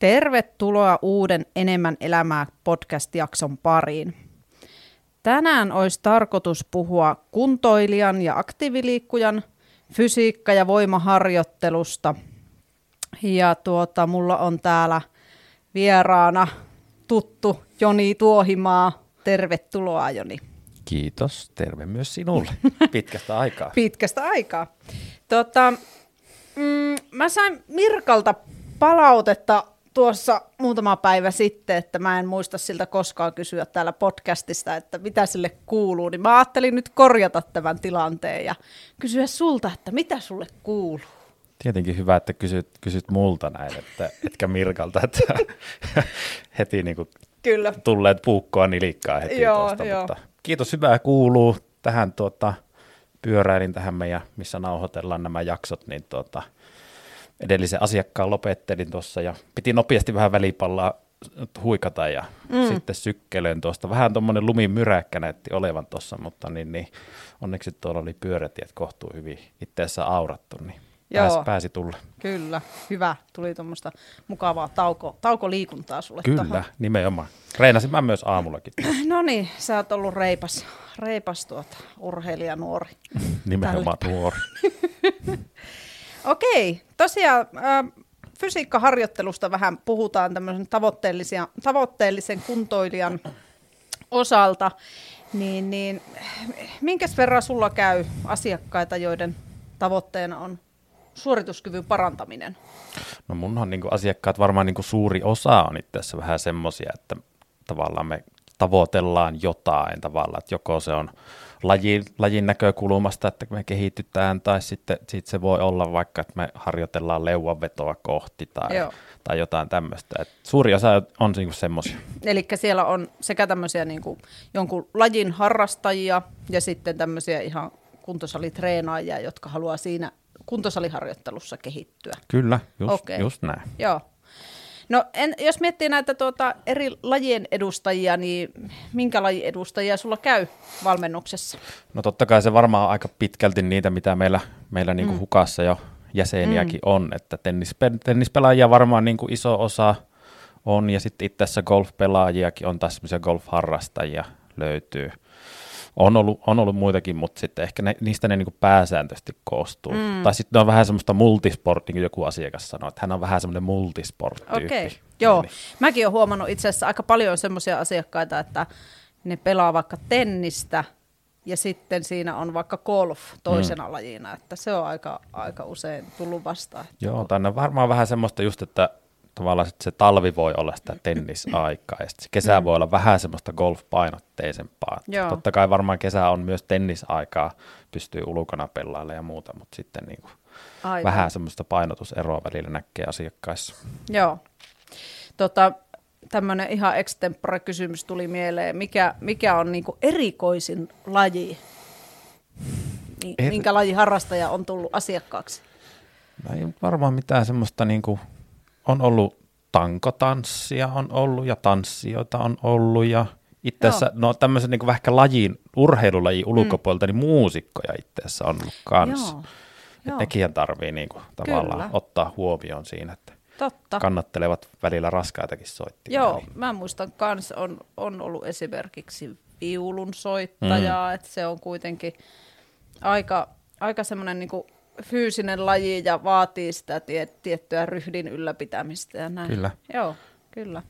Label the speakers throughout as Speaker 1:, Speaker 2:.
Speaker 1: Tervetuloa uuden Enemmän elämää podcast-jakson pariin. Tänään olisi tarkoitus puhua kuntoilijan ja aktiiviliikkujan fysiikka- ja voimaharjoittelusta. Ja tuota, mulla on täällä vieraana tuttu Joni Tuohimaa. Tervetuloa Joni.
Speaker 2: Kiitos, terve myös sinulle. Pitkästä aikaa.
Speaker 1: Pitkästä aikaa. Tota, mm, mä sain Mirkalta palautetta tuossa muutama päivä sitten, että mä en muista siltä koskaan kysyä täällä podcastista, että mitä sille kuuluu, niin mä ajattelin nyt korjata tämän tilanteen ja kysyä sulta, että mitä sulle kuuluu.
Speaker 2: Tietenkin hyvä, että kysyt, kysyt multa näin, että, etkä Mirkalta, että heti niin kuin
Speaker 1: Kyllä.
Speaker 2: tulleet puukkoa nilikkaa heti
Speaker 1: Joo,
Speaker 2: tuosta,
Speaker 1: joo.
Speaker 2: mutta kiitos, hyvää kuuluu. Tähän tuota, pyöräilin tähän meidän, missä nauhoitellaan nämä jaksot, niin tuota, edellisen asiakkaan lopettelin tuossa ja piti nopeasti vähän välipallaa huikata ja mm. sitten sykkelöin tuosta. Vähän tuommoinen lumimyräkkä näytti olevan tuossa, mutta niin, niin, onneksi tuolla oli pyörätiet kohtuu hyvin itseessä aurattu, niin pääsi,
Speaker 1: Joo.
Speaker 2: pääsi tulla.
Speaker 1: Kyllä, hyvä. Tuli tuommoista mukavaa tauko, taukoliikuntaa sulle
Speaker 2: Kyllä,
Speaker 1: tohon.
Speaker 2: nimenomaan. Reenasin mä myös aamullakin,
Speaker 1: No niin, sä oot ollut reipas, reipas tuota, urheilija nuori.
Speaker 2: nimenomaan nuori.
Speaker 1: Okei, tosiaan äh, fysiikkaharjoittelusta vähän puhutaan tämmöisen tavoitteellisia, tavoitteellisen kuntoilijan osalta. Niin, niin, minkäs verran sulla käy asiakkaita, joiden tavoitteena on suorituskyvyn parantaminen?
Speaker 2: No munhan niin asiakkaat varmaan niin suuri osa on itse asiassa vähän semmoisia, että tavallaan me tavoitellaan jotain tavallaan, että joko se on lajin, lajin näkökulmasta, että me kehitytään, tai sitten sit se voi olla vaikka, että me harjoitellaan leuanvetoa kohti tai,
Speaker 1: Joo.
Speaker 2: tai jotain tämmöistä. Et suuri osa on niin semmoisia.
Speaker 1: Eli siellä on sekä tämmöisiä niin kuin jonkun lajin harrastajia ja sitten tämmöisiä ihan kuntosalitreenaajia, jotka haluaa siinä kuntosaliharjoittelussa kehittyä.
Speaker 2: Kyllä, just,
Speaker 1: Okei.
Speaker 2: just näin.
Speaker 1: Joo. No en, jos miettii näitä tuota, eri lajien edustajia, niin minkä lajin edustajia sulla käy valmennuksessa?
Speaker 2: No totta kai se varmaan on aika pitkälti niitä, mitä meillä, meillä niin kuin hukassa jo jäseniäkin mm. on, että tennispe, tennispelaajia varmaan niin kuin iso osa on, ja sitten itse asiassa golfpelaajiakin on taas semmoisia golfharrastajia löytyy. On ollut, on ollut muitakin, mutta sitten ehkä ne, niistä ne niin kuin pääsääntöisesti koostuu. Mm. Tai sitten on vähän semmoista multisport, niin kuin joku asiakas sanoi, että hän on vähän semmoinen multisport-tyyppi.
Speaker 1: Okei, joo.
Speaker 2: Niin.
Speaker 1: Mäkin olen huomannut itse asiassa aika paljon semmoisia asiakkaita, että ne pelaa vaikka tennistä ja sitten siinä on vaikka golf toisena mm. lajina, että se on aika, aika usein tullut vastaan.
Speaker 2: Joo, tänne varmaan vähän semmoista just, että tavallaan sit se talvi voi olla sitä tennisaikaa ja sit se kesä voi olla vähän semmoista golfpainotteisempaa.
Speaker 1: Mm. Joo.
Speaker 2: Totta kai varmaan kesä on myös tennisaikaa, pystyy ulkona pelailemaan ja muuta, mutta sitten niin kuin
Speaker 1: Aivan.
Speaker 2: vähän semmoista painotuseroa välillä näkee asiakkaissa.
Speaker 1: Joo. Tota, tämmöinen ihan extempore kysymys tuli mieleen. Mikä, mikä on niinku erikoisin laji?
Speaker 2: Er-
Speaker 1: Minkä lajin harrastaja on tullut asiakkaaksi?
Speaker 2: No ei varmaan mitään semmoista niin kuin, on ollut tankotanssia on ollut ja tanssijoita on ollut ja itse asiassa no tämmöisen niin vähän lajin, urheilulajin ulkopuolelta, niin muusikkoja itse asiassa on ollut kanssa.
Speaker 1: Joo.
Speaker 2: Et
Speaker 1: Joo.
Speaker 2: nekin tarvii niin kuin, tavallaan
Speaker 1: Kyllä.
Speaker 2: ottaa huomioon siinä, että
Speaker 1: Totta.
Speaker 2: kannattelevat välillä raskaitakin soittimia.
Speaker 1: Joo,
Speaker 2: Niin.
Speaker 1: mä muistan kans, on, on ollut esimerkiksi viulun soittajaa, mm. että se on kuitenkin aika, aika semmoinen niinku fyysinen laji ja vaatii sitä tie, tiettyä ryhdin ylläpitämistä ja näin.
Speaker 2: Kyllä.
Speaker 1: Joo, kyllä.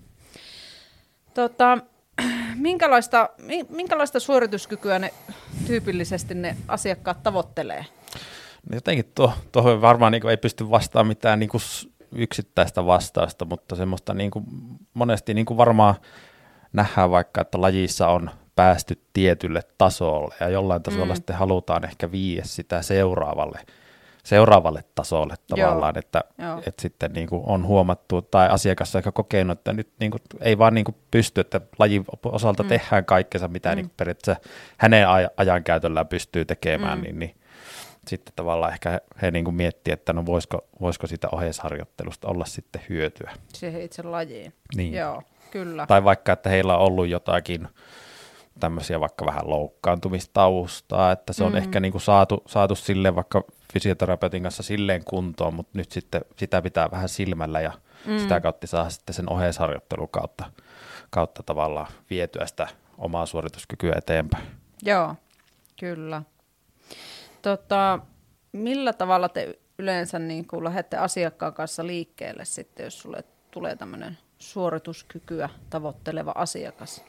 Speaker 1: Tota, minkälaista, mi- minkälaista suorituskykyä ne tyypillisesti ne asiakkaat tavoittelee?
Speaker 2: No jotenkin tuo, tuohon varmaan niin ei pysty vastaamaan mitään niin yksittäistä vastausta, mutta semmoista niin kuin, monesti niin kuin varmaan nähdään vaikka, että lajissa on päästy tietylle tasolle ja jollain tasolla mm. sitten halutaan ehkä viiä sitä seuraavalle, seuraavalle tasolle tavallaan,
Speaker 1: Joo.
Speaker 2: että,
Speaker 1: Joo.
Speaker 2: että sitten niin kuin on huomattu tai asiakas on kokenut, että nyt niin kuin ei vaan niin kuin pysty, että lajin osalta mm. tehdään kaikkensa, mitä mm. niin kuin periaatteessa hänen aj- ajankäytöllään pystyy tekemään, mm. niin, niin sitten tavallaan ehkä he, he niin kuin miettii, että no voisiko, voisiko siitä oheisharjoittelusta olla sitten hyötyä.
Speaker 1: Siihen itse lajiin.
Speaker 2: Niin.
Speaker 1: Joo, kyllä.
Speaker 2: Tai vaikka, että heillä on ollut jotakin tämmöisiä vaikka vähän loukkaantumistaustaa, että se on mm. ehkä niin kuin saatu, saatu silleen vaikka fysioterapeutin kanssa silleen kuntoon, mutta nyt sitten sitä pitää vähän silmällä ja mm. sitä kautta saa sitten sen oheisharjoittelun kautta, kautta tavallaan vietyä sitä omaa suorituskykyä eteenpäin.
Speaker 1: Joo, kyllä. Tota, millä tavalla te yleensä niin kuin lähdette asiakkaan kanssa liikkeelle sitten, jos sulle tulee tämmöinen suorituskykyä tavoitteleva asiakas?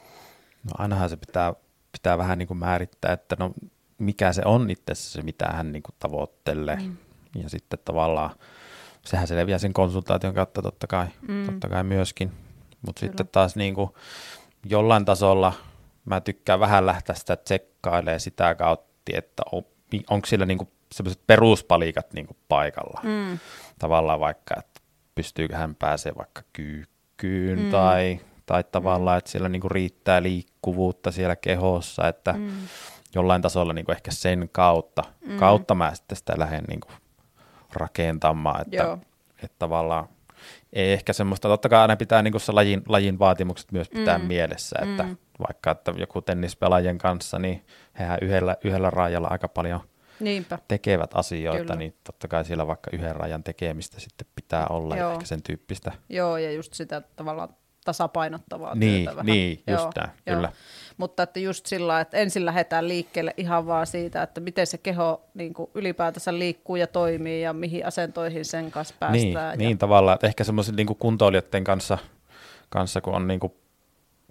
Speaker 2: No ainahan se pitää, pitää vähän niin kuin määrittää, että no mikä se on itse se, mitä hän niin kuin tavoittelee. Mm. Ja sitten tavallaan sehän selviää sen konsultaation kautta totta kai, mm. totta kai myöskin. Mutta sitten taas niin kuin jollain tasolla mä tykkään vähän lähteä sitä tsekkailemaan sitä kautta, että on, onko sillä niin kuin sellaiset peruspalikat niin kuin paikalla. Mm. Tavallaan vaikka, että pystyykö hän pääsee vaikka kyykkyyn mm. tai, tai tavallaan, mm. että siellä niin kuin riittää liikkuvuutta siellä kehossa, että mm. jollain tasolla niin kuin ehkä sen kautta, mm. kautta mä sitten sitä lähden niin kuin rakentamaan, että, Joo. että tavallaan ei ehkä semmoista, totta kai aina pitää niin se lajin, lajin vaatimukset myös pitää mm. mielessä, että mm. vaikka että joku tennispelaajien kanssa, niin hehän yhdellä, yhdellä rajalla aika paljon – Niinpä. tekevät asioita, Kyllä. niin totta kai siellä vaikka yhden rajan tekemistä sitten pitää olla Joo. ehkä sen tyyppistä.
Speaker 1: Joo, ja just sitä tavallaan tasapainottavaa
Speaker 2: niin,
Speaker 1: työtä vähän.
Speaker 2: Niin, just Joo, näin, jo. kyllä.
Speaker 1: Mutta että just sillä että ensin lähdetään liikkeelle ihan vaan siitä, että miten se keho niin kuin ylipäätänsä liikkuu ja toimii ja mihin asentoihin sen kanssa päästään.
Speaker 2: Niin,
Speaker 1: ja...
Speaker 2: niin tavallaan, että ehkä semmoisen niin kuntoilijoiden kanssa, kanssa, kun on niin kuin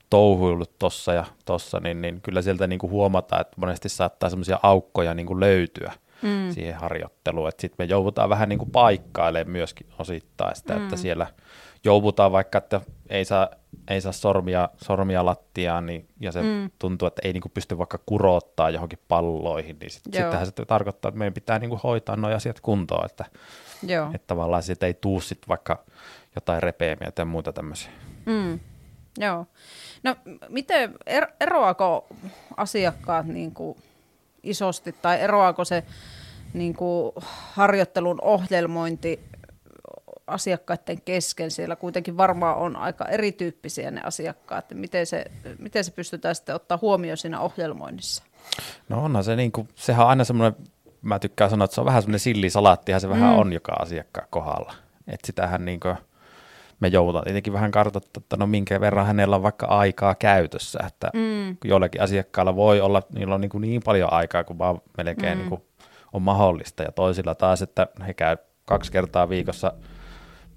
Speaker 2: touhuillut tuossa ja tuossa, niin, niin kyllä sieltä niin kuin huomataan, että monesti saattaa semmoisia aukkoja niin kuin löytyä mm. siihen harjoitteluun, että sitten me joudutaan vähän niin kuin paikkailemaan myöskin osittain sitä, mm. että siellä joudutaan vaikka, että ei saa, ei saa sormia, sormia lattiaan, niin, ja se mm. tuntuu, että ei niin kuin pysty vaikka kurottaa johonkin palloihin, niin sit, sittenhän se tarkoittaa, että meidän pitää niin kuin hoitaa nuo asiat kuntoon, että, Joo. että tavallaan siitä ei tuu sit vaikka jotain repeämiä tai muuta tämmöisiä.
Speaker 1: Mm. Joo. No miten, er, eroako asiakkaat niin kuin isosti tai eroako se niin kuin harjoittelun ohjelmointi asiakkaiden kesken? Siellä kuitenkin varmaan on aika erityyppisiä ne asiakkaat. Miten se, miten se pystytään sitten ottaa huomioon siinä ohjelmoinnissa?
Speaker 2: No onhan se, niin kuin, sehän on aina semmoinen, mä tykkään sanoa, että se on vähän semmoinen sillisalaattihan se mm. vähän on joka asiakkaan kohdalla. Että sitähän niin kuin, me joudutaan tietenkin vähän kartoittaa, että no minkä verran hänellä on vaikka aikaa käytössä, että mm. joillakin asiakkailla voi olla, niillä on niin, kuin niin paljon aikaa kuin vaan melkein mm. niin kuin on mahdollista, ja toisilla taas, että he käy kaksi kertaa viikossa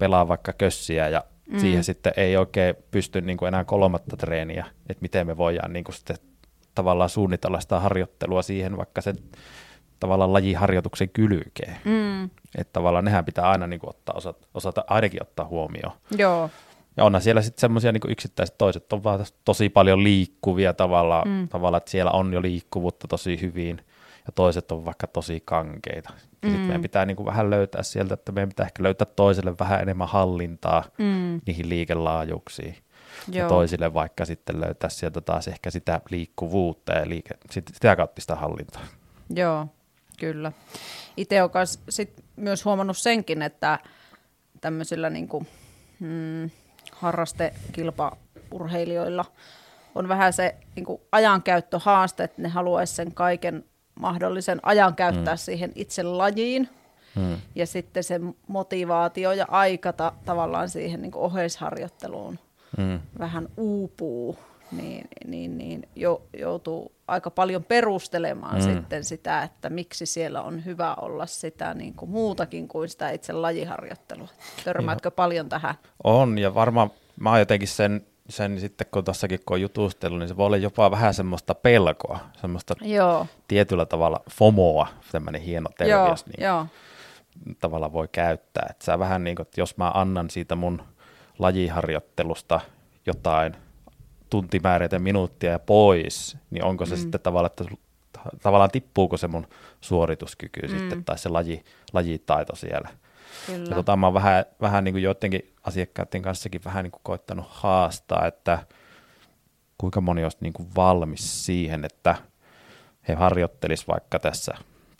Speaker 2: pelaa vaikka kössiä, ja mm. siihen sitten ei oikein pysty niin kuin enää kolmatta treeniä, että miten me voidaan niin kuin sitten tavallaan suunnitella sitä harjoittelua siihen, vaikka se tavallaan lajiharjoituksen kylkeen. Mm. Että tavallaan nehän pitää aina niin kuin ottaa, osata, osata ainakin ottaa huomioon.
Speaker 1: Joo.
Speaker 2: Ja onhan siellä sitten semmoisia niin yksittäiset toiset on vaan tosi paljon liikkuvia tavalla, mm. tavalla, että siellä on jo liikkuvuutta tosi hyvin, ja toiset on vaikka tosi kankeita. Ja mm. sitten meidän pitää niin kuin vähän löytää sieltä, että meidän pitää ehkä löytää toiselle vähän enemmän hallintaa mm. niihin liikelaajuuksiin. Joo. Ja toisille vaikka sitten löytää sieltä taas ehkä sitä liikkuvuutta ja liike, sitä kautta sitä hallintaa.
Speaker 1: Joo, Kyllä. Itse olen sit myös huomannut senkin, että tämmöisillä niin kuin, mm, harrastekilpaurheilijoilla on vähän se niin kuin ajankäyttöhaaste, että ne haluaisi sen kaiken mahdollisen ajan käyttää mm. siihen itse lajiin. Mm. Ja sitten se motivaatio ja aika ta- tavallaan siihen niin kuin oheisharjoitteluun mm. vähän uupuu niin, niin, niin jo, joutuu aika paljon perustelemaan mm. sitten sitä, että miksi siellä on hyvä olla sitä niin kuin muutakin kuin sitä itse lajiharjoittelua. Törmäätkö Joo. paljon tähän?
Speaker 2: On, ja varmaan mä oon jotenkin sen, sen sitten, kun tuossakin kun on jutustellut, niin se voi olla jopa vähän semmoista pelkoa, semmoista Joo. tietyllä tavalla FOMOa, tämmöinen hieno terveys, niin Joo. tavalla voi käyttää. Että sä vähän niin kuin, että jos mä annan siitä mun lajiharjoittelusta jotain – tuntimääreitä minuuttia ja pois, niin onko se mm. sitten tavallaan, että tavallaan tippuuko se mun suorituskyky mm. sitten tai se laji, lajitaito siellä. Kyllä. Ja tota, mä oon vähän, vähän niin kuin joidenkin asiakkaiden kanssakin vähän niin kuin koittanut haastaa, että kuinka moni olisi niin kuin valmis siihen, että he harjoittelis vaikka tässä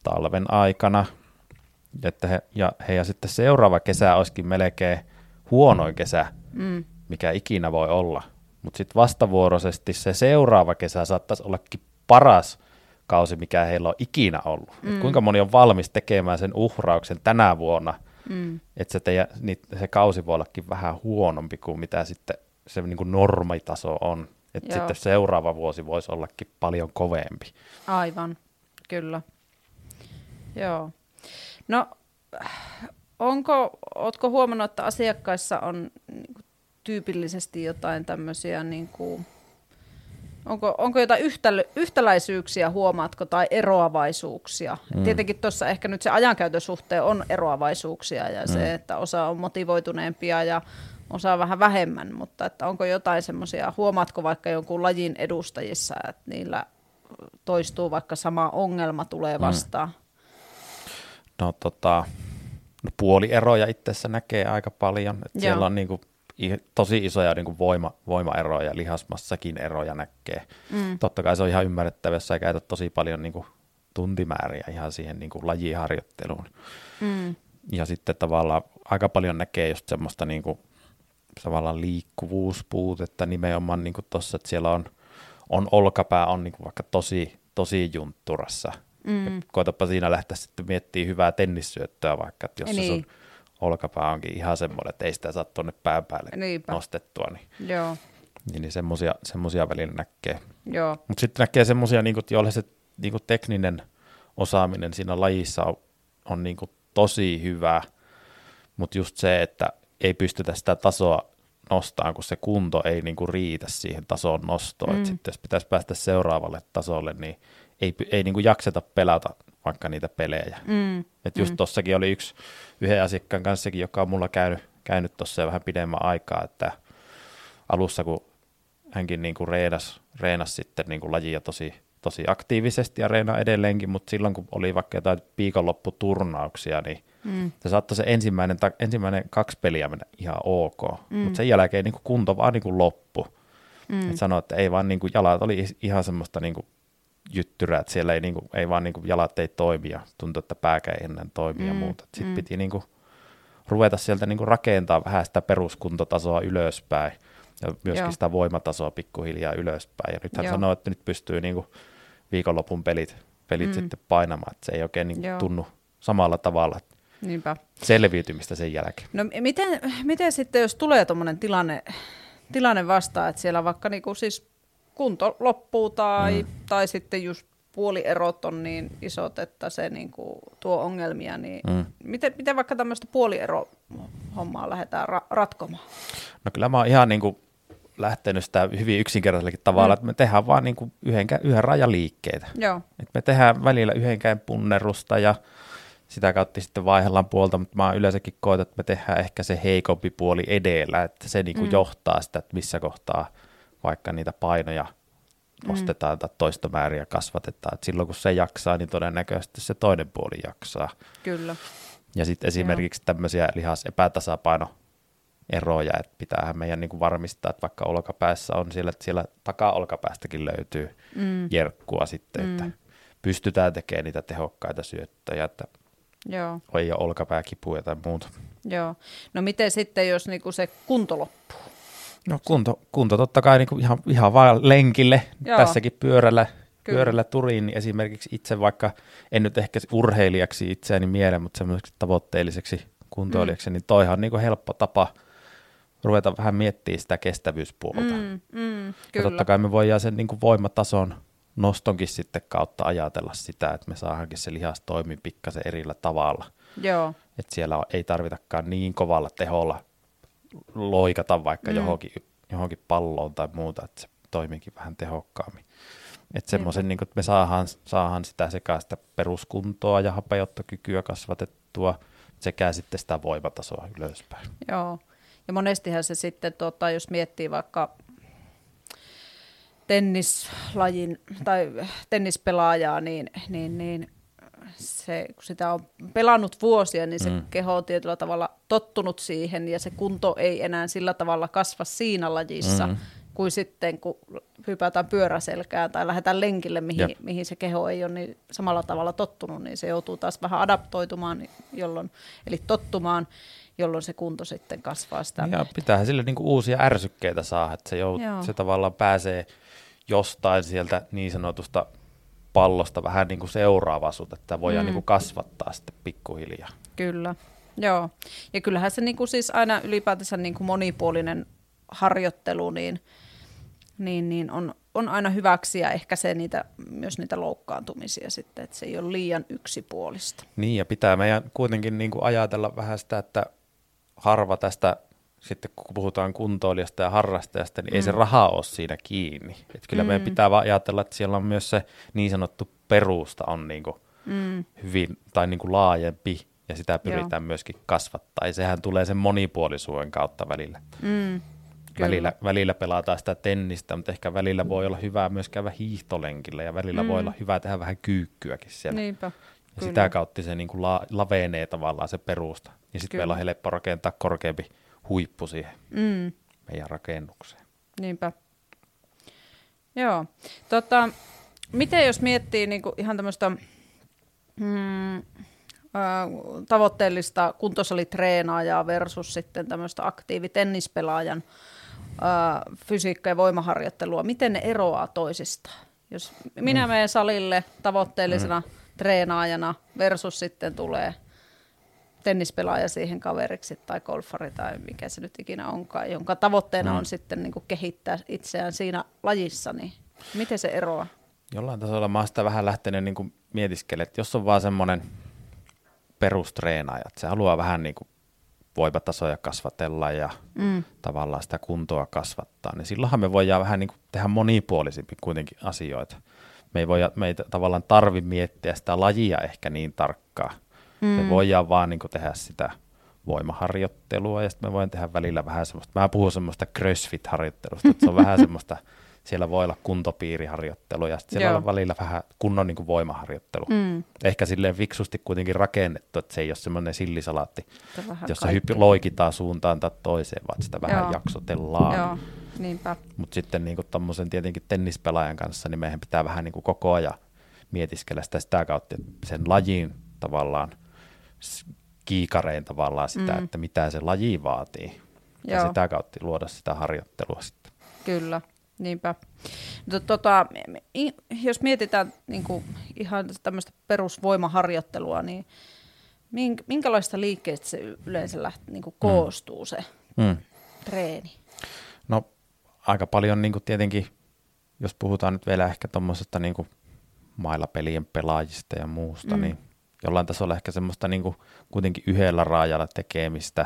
Speaker 2: talven aikana, että he, ja, he, ja sitten seuraava kesä olisikin melkein huonoin kesä, mm. mikä ikinä voi olla mutta sitten vastavuoroisesti se seuraava kesä saattaisi ollakin paras kausi, mikä heillä on ikinä ollut. Mm. Et kuinka moni on valmis tekemään sen uhrauksen tänä vuonna
Speaker 1: Mm.
Speaker 2: Että se, teidän, niin se kausi voi ollakin vähän huonompi kuin mitä sitten se niin kuin normitaso on. Että sitten seuraava vuosi voisi ollakin paljon kovempi.
Speaker 1: Aivan, kyllä. Joo. No, onko, ootko huomannut, että asiakkaissa on niin kuin, tyypillisesti jotain tämmöisiä, niin kuin, onko, onko jotain yhtälö, yhtäläisyyksiä, huomaatko, tai eroavaisuuksia? Mm. Tietenkin tuossa ehkä nyt se ajankäytön suhteen on eroavaisuuksia ja mm. se, että osa on motivoituneempia ja osa vähän vähemmän, mutta että onko jotain semmoisia, huomaatko vaikka jonkun lajin edustajissa, että niillä toistuu vaikka sama ongelma tulee vastaan? Mm.
Speaker 2: No tota, no puolieroja itsessä näkee aika paljon. Että
Speaker 1: Joo.
Speaker 2: siellä on niinku tosi isoja niinku voima, voimaeroja, lihasmassakin eroja näkee.
Speaker 1: Mm.
Speaker 2: Totta kai se on ihan ymmärrettävä, jos sä käytät tosi paljon niinku tuntimääriä ihan siihen niinku lajiharjoitteluun.
Speaker 1: Mm.
Speaker 2: Ja sitten tavallaan aika paljon näkee just semmoista niinku, tavallaan liikkuvuuspuutetta nimenomaan niinku tossa, että siellä on, on olkapää on niinku vaikka tosi, tosi juntturassa.
Speaker 1: Mm.
Speaker 2: Ja koetapa siinä lähteä sitten miettimään hyvää tennissyöttöä vaikka, että jos se
Speaker 1: Niin.
Speaker 2: sun olkapää onkin ihan semmoinen, että ei sitä saa tuonne pään päälle
Speaker 1: Niinpä.
Speaker 2: nostettua, niin,
Speaker 1: Joo,
Speaker 2: niin, niin semmosia, semmosia välillä näkee.
Speaker 1: joo,
Speaker 2: Mutta sitten näkee semmoisia, niin joille se niin tekninen osaaminen siinä lajissa on, on niin tosi hyvä, mutta just se, että ei pystytä sitä tasoa nostamaan, kun se kunto ei niin riitä siihen tason nostoon. Mm. Sitten jos pitäisi päästä seuraavalle tasolle, niin ei, ei niin jakseta pelata vaikka niitä pelejä.
Speaker 1: mm.
Speaker 2: Et just tossakin oli yksi yhden asiakkaan kanssakin, joka on mulla käynyt, käynyt tuossa jo vähän pidemmän aikaa, että alussa kun hänkin niin kuin reenas, reenas sitten niin kuin lajia tosi, tosi aktiivisesti ja reenaa edelleenkin, mutta silloin kun oli vaikka jotain viikonlopputurnauksia, niin
Speaker 1: Mm.
Speaker 2: se saattoi se ensimmäinen, ta- ensimmäinen kaksi peliä mennä ihan ok, mm. mutta sen jälkeen niin kuin kunto vaan niin kuin loppu.
Speaker 1: Mm.
Speaker 2: Et sanoi, että ei vaan niin kuin jalat oli ihan semmoista niin kuin jyttyrää, että siellä ei, niin kuin, ei vaan niin kuin jalat ei toimi ja tuntui, että pääkä ei ennen toimi ja
Speaker 1: Mm,
Speaker 2: muuta. Sitten
Speaker 1: mm.
Speaker 2: piti niin kuin ruveta sieltä niin kuin rakentaa vähän sitä peruskuntotasoa ylöspäin ja myöskin
Speaker 1: Joo.
Speaker 2: sitä voimatasoa pikkuhiljaa ylöspäin. Ja nyt hän
Speaker 1: Joo.
Speaker 2: sanoi, että nyt pystyy niin kuin viikonlopun pelit, pelit
Speaker 1: Mm.
Speaker 2: sitten painamaan, että se ei oikein niin kuin
Speaker 1: Joo.
Speaker 2: tunnu samalla tavalla
Speaker 1: Niinpä.
Speaker 2: selviytymistä sen jälkeen.
Speaker 1: No miten, miten sitten, jos tulee tuommoinen tilanne, tilanne vastaan, että siellä vaikka niinku siis kunto loppuu tai, mm. tai sitten just puolierot on niin isot, että se niinku tuo ongelmia, niin
Speaker 2: Mm.
Speaker 1: miten, miten vaikka tämmöistä puoliero-hommaa lähdetään ra- ratkomaan?
Speaker 2: No kyllä mä oon ihan niin kuin lähtenyt sitä hyvin yksinkertaisellakin tavalla,
Speaker 1: Mm.
Speaker 2: että me tehdään vaan niin kuin yhden, yhden rajan liikkeitä.
Speaker 1: Joo,
Speaker 2: Et me tehdään välillä yhden käden punnerusta ja sitä kautta sitten vaihdellaan puolta, mutta mä yleensäkin koetan, että me tehdään ehkä se heikompi puoli edellä, että se niin kuin
Speaker 1: Mm.
Speaker 2: johtaa sitä, että missä kohtaa vaikka niitä painoja nostetaan tai toistomääriä kasvatetaan. Et silloin kun se jaksaa, niin todennäköisesti se toinen puoli jaksaa.
Speaker 1: kyllä.
Speaker 2: Ja sitten esimerkiksi tämmöisiä lihasepätasapainoeroja, että pitäähän meidän niin kuin varmistaa, että vaikka olkapäässä on siellä, että siellä takaolkapäästäkin löytyy
Speaker 1: Mm.
Speaker 2: jerkkua sitten,
Speaker 1: Mm.
Speaker 2: että pystytään tekemään niitä tehokkaita syöttöjä, että
Speaker 1: Joo,
Speaker 2: ei ole olkapääkipuja tai muuta.
Speaker 1: joo. No miten sitten, jos niinku se kunto loppuu?
Speaker 2: No kunto, kunto totta kai niin kuin ihan, ihan vaan lenkille,
Speaker 1: Joo.
Speaker 2: tässäkin pyörällä,
Speaker 1: Kyllä.
Speaker 2: pyörällä turiin, niin esimerkiksi itse vaikka, en nyt ehkä urheilijaksi itseäni miele, mutta semmoiseksi tavoitteelliseksi kuntoilijaksi, mm. niin toihan on niin kuin helppo tapa ruveta vähän miettimään sitä kestävyyspuolta. Mm,
Speaker 1: Mm,
Speaker 2: ja
Speaker 1: kyllä.
Speaker 2: totta kai me voidaan sen niin kuin voimatason nostonkin sitten kautta ajatella sitä, että me saadaankin se lihas toimii pikkasen erillä tavalla.
Speaker 1: Joo,
Speaker 2: Että siellä ei tarvitakaan niin kovalla teholla loikata vaikka
Speaker 1: Mm.
Speaker 2: johonkin, johonkin palloon tai muuta, että se toimiikin vähän tehokkaammin. Että semmoisen, niin että me saadaan, saadaan sitä sekä sitä peruskuntoa ja hapeuttokykyä kasvatettua sekä sitten sitä voimatasoa ylöspäin.
Speaker 1: Joo. Ja monestihan se sitten, tota, jos miettii vaikka tennislajin tai tennispelaajaa, niin, niin, niin se, kun sitä on pelannut vuosia, niin se mm. Keho on tietyllä tavalla tottunut siihen ja se kunto ei enää sillä tavalla kasva siinä lajissa, mm. Kuin sitten kun hypätään pyöräselkään tai lähdetään lenkille, mihin,
Speaker 2: Jep.
Speaker 1: mihin se keho ei ole niin samalla tavalla tottunut, niin se joutuu taas vähän adaptoitumaan, jolloin, eli tottumaan, jolloin se kunto sitten kasvaa sitä.
Speaker 2: Ja pitäähän sille niin uusia ärsykkeitä saada, että se, jout,
Speaker 1: Joo.
Speaker 2: se tavallaan pääsee jostain sieltä niin sanotusta pallosta vähän niin kuin seuraavaa sut, että voidaan
Speaker 1: Mm.
Speaker 2: niin kuin kasvattaa sitten pikkuhiljaa.
Speaker 1: Kyllä, Joo, ja kyllähän se niinku siis aina ylipäätänsä niinku monipuolinen harjoittelu niin, niin, niin on, on aina hyväksi ja ehkä se niitä, myös niitä loukkaantumisia sitten, että se ei ole liian yksipuolista.
Speaker 2: Niin ja pitää meidän kuitenkin niin kuin ajatella vähän sitä, että harva tästä sitten kun puhutaan kuntoilijasta ja harrastajasta, niin mm. ei se mm. raha ole siinä kiinni. Et kyllä mm. meidän pitää vaan ajatella, että siellä on myös se niin sanottu perusta on niin kuin mm. hyvin tai niin kuin laajempi ja sitä pyritään Joo. myöskin kasvattaa. Ja sehän tulee sen monipuolisuuden kautta välillä. Mm. Välillä, välillä pelataan sitä tennistä, mutta ehkä välillä voi olla hyvä myös käydä hiihtolenkillä ja välillä mm. voi olla hyvä tehdä vähän kyykkyäkin siellä.
Speaker 1: Niinpä,
Speaker 2: ja kyllä. sitä kautta se niin kuin la, lavenee tavallaan se perusta. Ja sitten meillä on helppo rakentaa korkeampi huippu siihen mm. meidän rakennukseen.
Speaker 1: Niinpä. Joo. Tota, miten jos miettii niin kuin ihan tämmöistä mm, äh, tavoitteellista kuntosalitreenaajaa versus sitten tämmöistä aktiivitennispelaajan äh, fysiikka- ja voimaharjoittelua, miten ne eroaa toisistaan? Jos minä mm. menen salille tavoitteellisena mm. treenaajana versus sitten tulee – tennispelaaja siihen kaveriksi tai golfari tai mikä se nyt ikinä onkaan, jonka tavoitteena mm. on sitten niin kuin kehittää itseään siinä lajissa, niin miten se eroaa?
Speaker 2: Jollain tasolla mä oon sitä vähän lähtenyt niin mietiskelemaan, että jos on vaan semmoinen perustreenaaja, että se haluaa vähän niin kuin voimatasoja kasvatella ja mm. tavallaan sitä kuntoa kasvattaa, niin silloinhan me voidaan vähän niin kuin tehdä monipuolisempi kuitenkin asioita. Me ei, voi, me ei tavallaan tarvi miettiä sitä lajia ehkä niin tarkkaan, Mm. Me voidaan vaan niin kuin, tehdä sitä voimaharjoittelua ja sitten me voin tehdä välillä vähän semmoista, mä puhun semmoista crossfit-harjoittelusta, että se on vähän semmoista, siellä voi olla kuntopiiriharjoittelu ja sitten siellä on välillä vähän kunnon niin kuin voimaharjoittelu. Mm. Ehkä silleen fiksusti kuitenkin rakennettu, että se ei ole semmoinen sillisalaatti, jossa hyppi, loikitaan suuntaan tai toiseen, vaan sitä vähän Joo. jaksotellaan.
Speaker 1: Joo. Niinpä.
Speaker 2: Mutta sitten niin tuommoisen tietenkin tennispelaajan kanssa, niin meidän pitää vähän niin koko ajan mietiskellä sitä, sitä kautta, sen lajin tavallaan kiikarein tavallaan sitä, mm. että mitä se laji vaatii. Joo. Ja sitä kautta luoda sitä harjoittelua sitten.
Speaker 1: Kyllä, niinpä. Tota, jos mietitään niin kuin ihan tämmöistä perusvoimaharjoittelua, niin minkälaista liikkeestä se yleensä läht, niin kuin mm. koostuu se mm. treeni?
Speaker 2: No aika paljon niin kuin tietenkin, jos puhutaan nyt vielä ehkä tuommoisesta niin mailapelien pelaajista ja muusta, mm. niin jollain tasolla ehkä semmoista niin kuin kuitenkin yhdellä raajalla tekemistä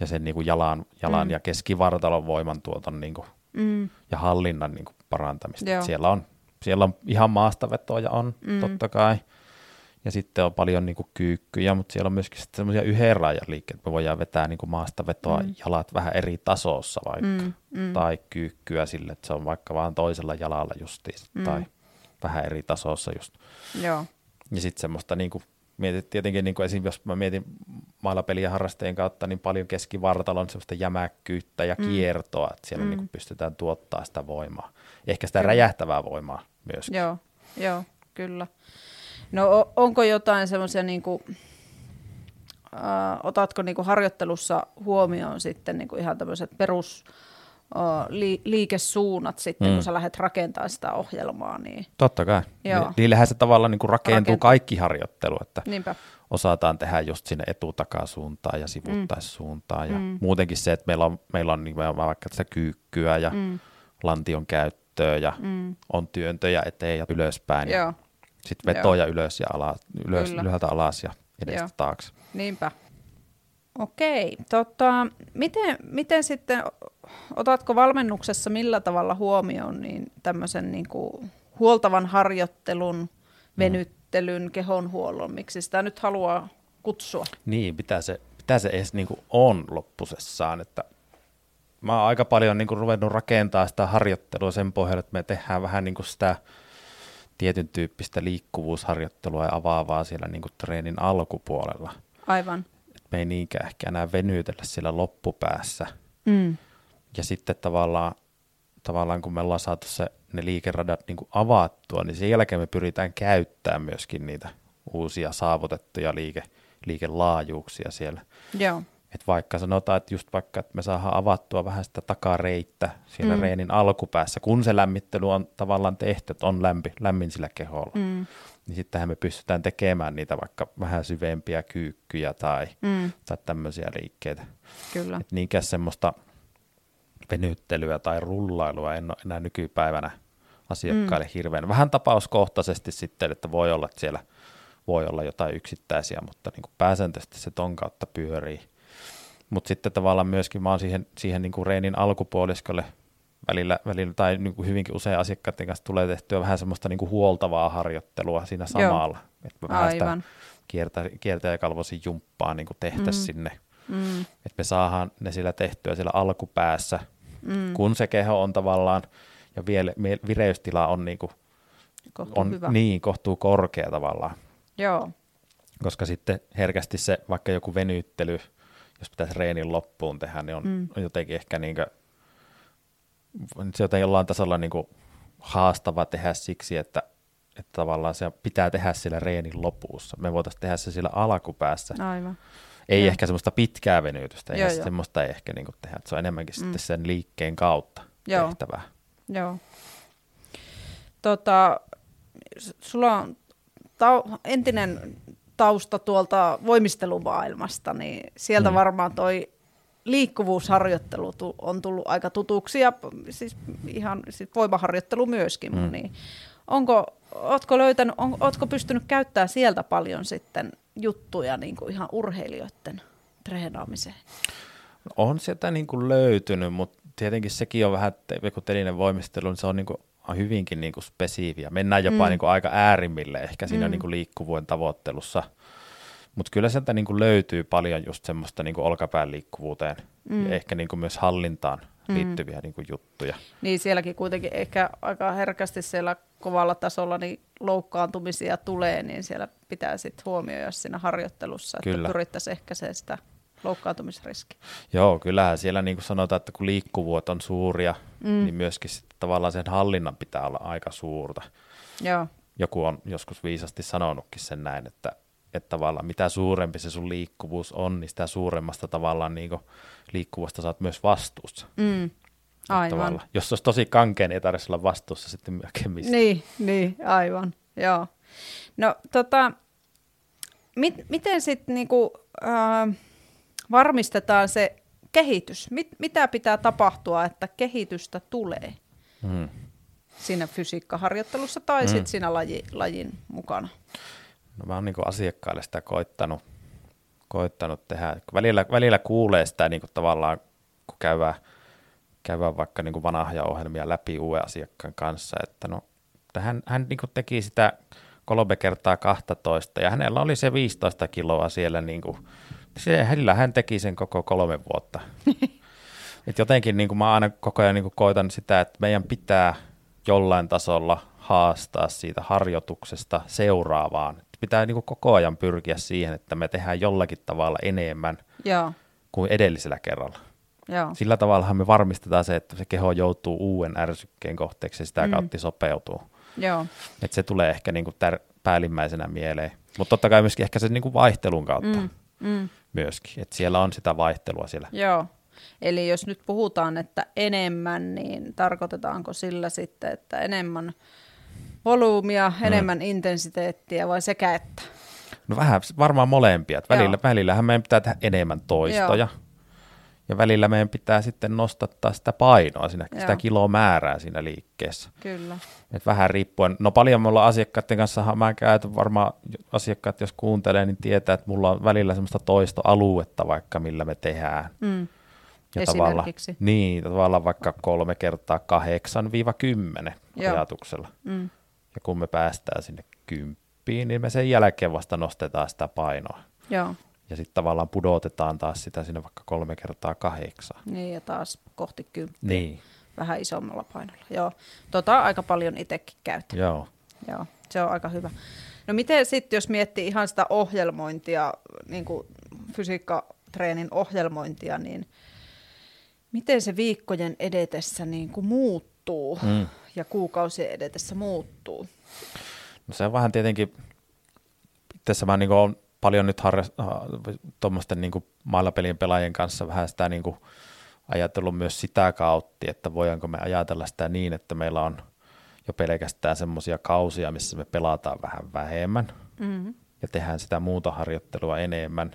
Speaker 2: ja sen niin kuin jalan, jalan mm. ja keskivartalon voimantuoton niin kuin, mm. ja hallinnan niin kuin parantamista. Siellä on, siellä on ihan maastavetoja on mm. totta kai ja sitten on paljon niin kuin kyykkyjä, mutta siellä on myöskin semmoisia yhden raajan liikkeitä, me voidaan vetää niin kuin maastavetoa mm. jalat vähän eri tasossa vaikka, mm. Mm. tai kyykkyä sille, että se on vaikka vaan toisella jalalla justiin, mm. tai vähän eri tasossa just.
Speaker 1: Joo.
Speaker 2: Ja sitten semmoista niin kuin, mietit, tietenkin niin kuin esim. jos mä mietin mailapelien harrastajien kautta, niin paljon keskivartalon semmoista jämäkkyyttä ja mm. kiertoa, että siellä mm. niin kuin pystytään tuottaa sitä voimaa. Ehkä sitä kyllä. räjähtävää voimaa myös.
Speaker 1: Joo, joo, kyllä. No onko jotain semmoisia, niin kuin, äh, otatko niin kuin harjoittelussa huomioon sitten niin kuin ihan tämmöiset perus li- liikesuunnat sitten, mm. kun sä lähdet rakentamaan sitä ohjelmaa. Niin...
Speaker 2: Totta kai. Joo. Niillähän se tavallaan niin kuin rakentuu Rakent... kaikki harjoittelu, että
Speaker 1: Niinpä.
Speaker 2: osataan tehdä just sinne etutakasuuntaan ja sivuttaissuuntaan. Mm. Ja mm. muutenkin se, että meillä on, meillä on niin vaikka sitä kyykkyä ja mm. lantion käyttöä ja mm. on työntöjä eteen ja ylöspäin. Ja sitten vetoja Joo. ylös ja alas, ylös, ylhäältä alas ja edestä Joo. taakse.
Speaker 1: Niinpä. Okei. Tota, miten, miten sitten, otatko valmennuksessa millä tavalla huomioon niin tämmöisen niin kuin huoltavan harjoittelun, mm. venyttelyn, kehonhuollon, miksi sitä nyt haluaa kutsua?
Speaker 2: Niin, mitä se, mitä se edes niin kuin on loppusessaan, että mä oon aika paljon niin kuin ruvennut rakentaa sitä harjoittelua sen pohjalta, että me tehdään vähän niin kuin sitä tietyn tyyppistä liikkuvuusharjoittelua ja avaavaa siellä niin kuin treenin alkupuolella.
Speaker 1: Aivan
Speaker 2: me ei niinkään ehkä enää venytellä siellä loppupäässä. Mm. Ja sitten tavallaan, tavallaan kun me ollaan saatu se, ne liikeradat niin kuin avattua, niin sen jälkeen me pyritään käyttämään myöskin niitä uusia saavutettuja liike, liikelaajuuksia siellä.
Speaker 1: Joo.
Speaker 2: että vaikka sanotaan, että just vaikka, että me saadaan avattua vähän sitä takareittä siellä mm. reenin alkupäässä, kun se lämmittely on tavallaan tehty, että on lämpi, lämmin sillä keholla, mm. niin sittenhän me pystytään tekemään niitä vaikka vähän syvempiä kyykkyjä tai, mm. tai tämmöisiä liikkeitä.
Speaker 1: Kyllä.
Speaker 2: Et niinkään semmoista venyttelyä tai rullailua en ole enää nykypäivänä asiakkaille mm. hirveän. Vähän tapauskohtaisesti sitten, että voi olla, että siellä voi olla jotain yksittäisiä, mutta niin kuin pääsääntöisesti se ton kautta pyörii. Mutta sitten tavallaan myöskin mä oon siihen, siihen niin kuin reenin alkupuoliskolle välillä, välillä tai niin kuin hyvinkin usein asiakkaiden kanssa tulee tehtyä vähän semmoista niin kuin huoltavaa harjoittelua siinä samalla. Että vähän sitä kiertä, kiertäjäkalvoisin jumppaa niin kuin tehtäisiin mm. sinne. Mm. Että me saadaan ne sillä tehtyä siellä alkupäässä, mm. kun se keho on tavallaan ja vielä vireystila on, niin kuin,
Speaker 1: kohtuu
Speaker 2: on
Speaker 1: hyvä.
Speaker 2: niin kohtuu korkea tavallaan.
Speaker 1: Joo.
Speaker 2: Koska sitten herkästi se, vaikka joku venyttely, jos pitäisi reenin loppuun tehdä, niin on, mm. jotenkin ehkä niin kuin, se jotenkin jollain tasolla niin kuin haastava tehdä siksi, että, että tavallaan se pitää tehdä siellä reenin lopussa. Me voitaisiin tehdä se siellä alkupäässä.
Speaker 1: Aivan.
Speaker 2: Ei joo. ehkä semmoista pitkää venytystä, joo, joo. semmoista ei ehkä niin tehdä. Se on enemmänkin mm. sitten sen liikkeen kautta joo. tehtävää.
Speaker 1: Joo. Tota, sulla on tau- entinen tausta tuolta voimistelumaailmasta, niin sieltä mm. varmaan toi liikkuvuusharjoittelu on tullut aika tutuksi ja siis ihan siis voimaharjoittelu myöskin. Mm. Niin onko, ootko, löytänyt, on, ootko pystynyt käyttämään sieltä paljon sitten juttuja niin kuin ihan urheilijoiden treenaamiseen?
Speaker 2: On sieltä niin kuin löytynyt, mutta tietenkin sekin on vähän, kun telinen voimistelu, niin se on niin kuin hyvinkin niin kuin spesiiviä. Mennään jopa mm. niin kuin aika äärimmille ehkä siinä mm. niin kuin liikkuvuuden tavoittelussa. Mutta kyllä sieltä niin kuin löytyy paljon just semmoista niin kuin olkapään liikkuvuuteen mm. ja ehkä niin kuin myös hallintaan mm. liittyviä niin kuin juttuja.
Speaker 1: Niin sielläkin kuitenkin ehkä aika herkästi siellä kovalla tasolla niin loukkaantumisia tulee, niin siellä pitää sitten huomioida siinä harjoittelussa, että Kyllä. pyrittäisiin ehkä se sitä loukkaantumisriski.
Speaker 2: Joo, kyllähän siellä niin kuin sanotaan, että kun liikkuvuot on suuria, mm. niin myöskin sitten tavallaan sen hallinnan pitää olla aika suurta.
Speaker 1: Joo.
Speaker 2: Joku on joskus viisasti sanonutkin sen näin, että, että tavallaan mitä suurempi se sun liikkuvuus on, niin sitä suuremmasta tavallaan niin kuin liikkuvusta saat myös vastuussa.
Speaker 1: Mm. Aivan.
Speaker 2: Jos olisi tosi kankeen, niin ei tarvitsisi olla vastuussa sitten myöhemmin.
Speaker 1: Niin, niin, aivan, joo. No tota, mit, miten sitten niinku, äh, varmistetaan se kehitys? Mit, mitä pitää tapahtua, että kehitystä tulee hmm. siinä fysiikkaharjoittelussa tai hmm. sitten siinä laji, lajin mukana?
Speaker 2: No mä oon niinku asiakkaille sitä koittanut, koittanut tehdä. Välillä, välillä kuulee sitä niinku tavallaan, kun käydään, käydään vaikka niinku vanahja ohjelmia läpi uuden asiakkaan kanssa, että no, hän, hän niinku teki sitä kolme kertaa 12 ja hänellä oli se 15 kiloa siellä niinku se, hänellä hän teki sen koko kolme vuotta. Et jotenkin niin kuin mä aina koko ajan niin kuin koitan sitä, että meidän pitää jollain tasolla haastaa siitä harjoituksesta seuraavaan. Et pitää niin kuin koko ajan pyrkiä siihen, että me tehdään jollakin tavalla enemmän
Speaker 1: Joo.
Speaker 2: kuin edellisellä kerralla.
Speaker 1: Joo.
Speaker 2: Sillä tavalla me varmistetaan se, että se keho joutuu uuden ärsykkeen kohteeksi ja sitä mm. kautta sopeutuu.
Speaker 1: Joo.
Speaker 2: Et se tulee ehkä niin kuin tär- päällimmäisenä mieleen. Mutta totta kai myöskin ehkä se niin kuin vaihtelun kautta. Mm. Mm myöskin, että siellä on sitä vaihtelua siellä.
Speaker 1: Joo, eli jos nyt puhutaan, että enemmän, niin tarkoitetaanko sillä sitten, että enemmän volyymia, mm. enemmän intensiteettiä vai sekä että?
Speaker 2: No vähän varmaan molempia. Välillä, välillähän meidän pitää tehdä enemmän toistoja. Joo. Ja välillä meidän pitää sitten nostattaa sitä painoa, siinä, sitä kilomäärää siinä liikkeessä.
Speaker 1: Kyllä.
Speaker 2: Et vähän riippuen. No paljon me ollaan asiakkaiden kanssa, mä käytän varmaan asiakkaat, jos kuuntelee, niin tietää, että mulla on välillä semmoista toistoaluetta vaikka, millä me tehdään.
Speaker 1: Mm.
Speaker 2: Ja tavallaan, niin, tavallaan vaikka kolme kertaa kahdeksan viiva kymmenen ajatuksella.
Speaker 1: Mm.
Speaker 2: Ja kun me päästään sinne kymppiin, niin me sen jälkeen vasta nostetaan sitä painoa.
Speaker 1: Joo
Speaker 2: ja sitten tavallaan pudotetaan taas sitä sinne vaikka kolme kertaa kahdeksan.
Speaker 1: Niin, ja taas kohti kymppiä.
Speaker 2: Niin.
Speaker 1: Vähän isommalla painolla. Joo, tota aika paljon itsekin käytän.
Speaker 2: Joo.
Speaker 1: Joo, se on aika hyvä. No miten sitten, jos miettii ihan sitä ohjelmointia, niin kuin fysiikkatreenin ohjelmointia, niin miten se viikkojen edetessä niin kuin muuttuu mm. ja kuukausien edetessä muuttuu?
Speaker 2: No se on vähän tietenkin, tässä mä niin olen paljon nyt harra- tuommoisten niin mailapelien pelaajien kanssa vähän sitä niin kuin ajatellut myös sitä kautta, että voidaanko me ajatella sitä niin, että meillä on jo pelkästään semmoisia kausia, missä me pelataan vähän vähemmän mm-hmm. ja tehdään sitä muuta harjoittelua enemmän.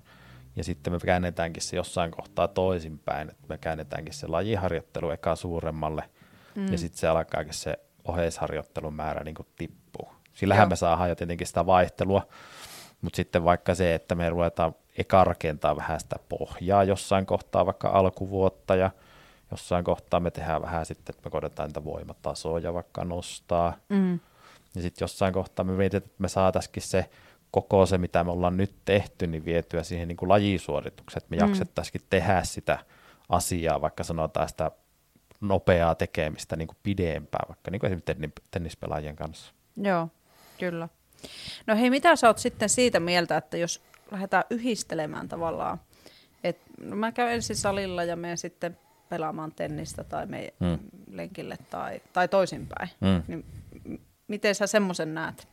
Speaker 2: Ja sitten me käännetäänkin se jossain kohtaa toisinpäin, että me käännetäänkin se lajiharjoittelu eka suuremmalle mm. ja sitten se alkaakin se oheisharjoittelun määrä niin tippuu. Sillähän Joo. me saadaan jo tietenkin sitä vaihtelua, mutta sitten vaikka se, että me ruvetaan eka rakentaa vähän sitä pohjaa jossain kohtaa vaikka alkuvuotta ja jossain kohtaa me tehdään vähän sitten, että me koitetaan niitä voimatasoja vaikka nostaa. Mm. Ja sitten jossain kohtaa me mietitään, että me saataisiin se koko se, mitä me ollaan nyt tehty, niin vietyä siihen niin kuin lajisuoritukseen, että me mm. jaksettaisiin tehdä sitä asiaa, vaikka sanotaan sitä nopeaa tekemistä niin kuin pidempään, vaikka niin kuin esimerkiksi tennispelaajien kanssa.
Speaker 1: Joo, kyllä. No hei, mitä sä oot sitten siitä mieltä, että jos lähdetään yhdistelemään tavallaan, että no mä käyn ensin salilla ja menen sitten pelaamaan tennistä tai me mm. lenkille tai, tai toisinpäin, mm. niin miten sä semmoisen näet?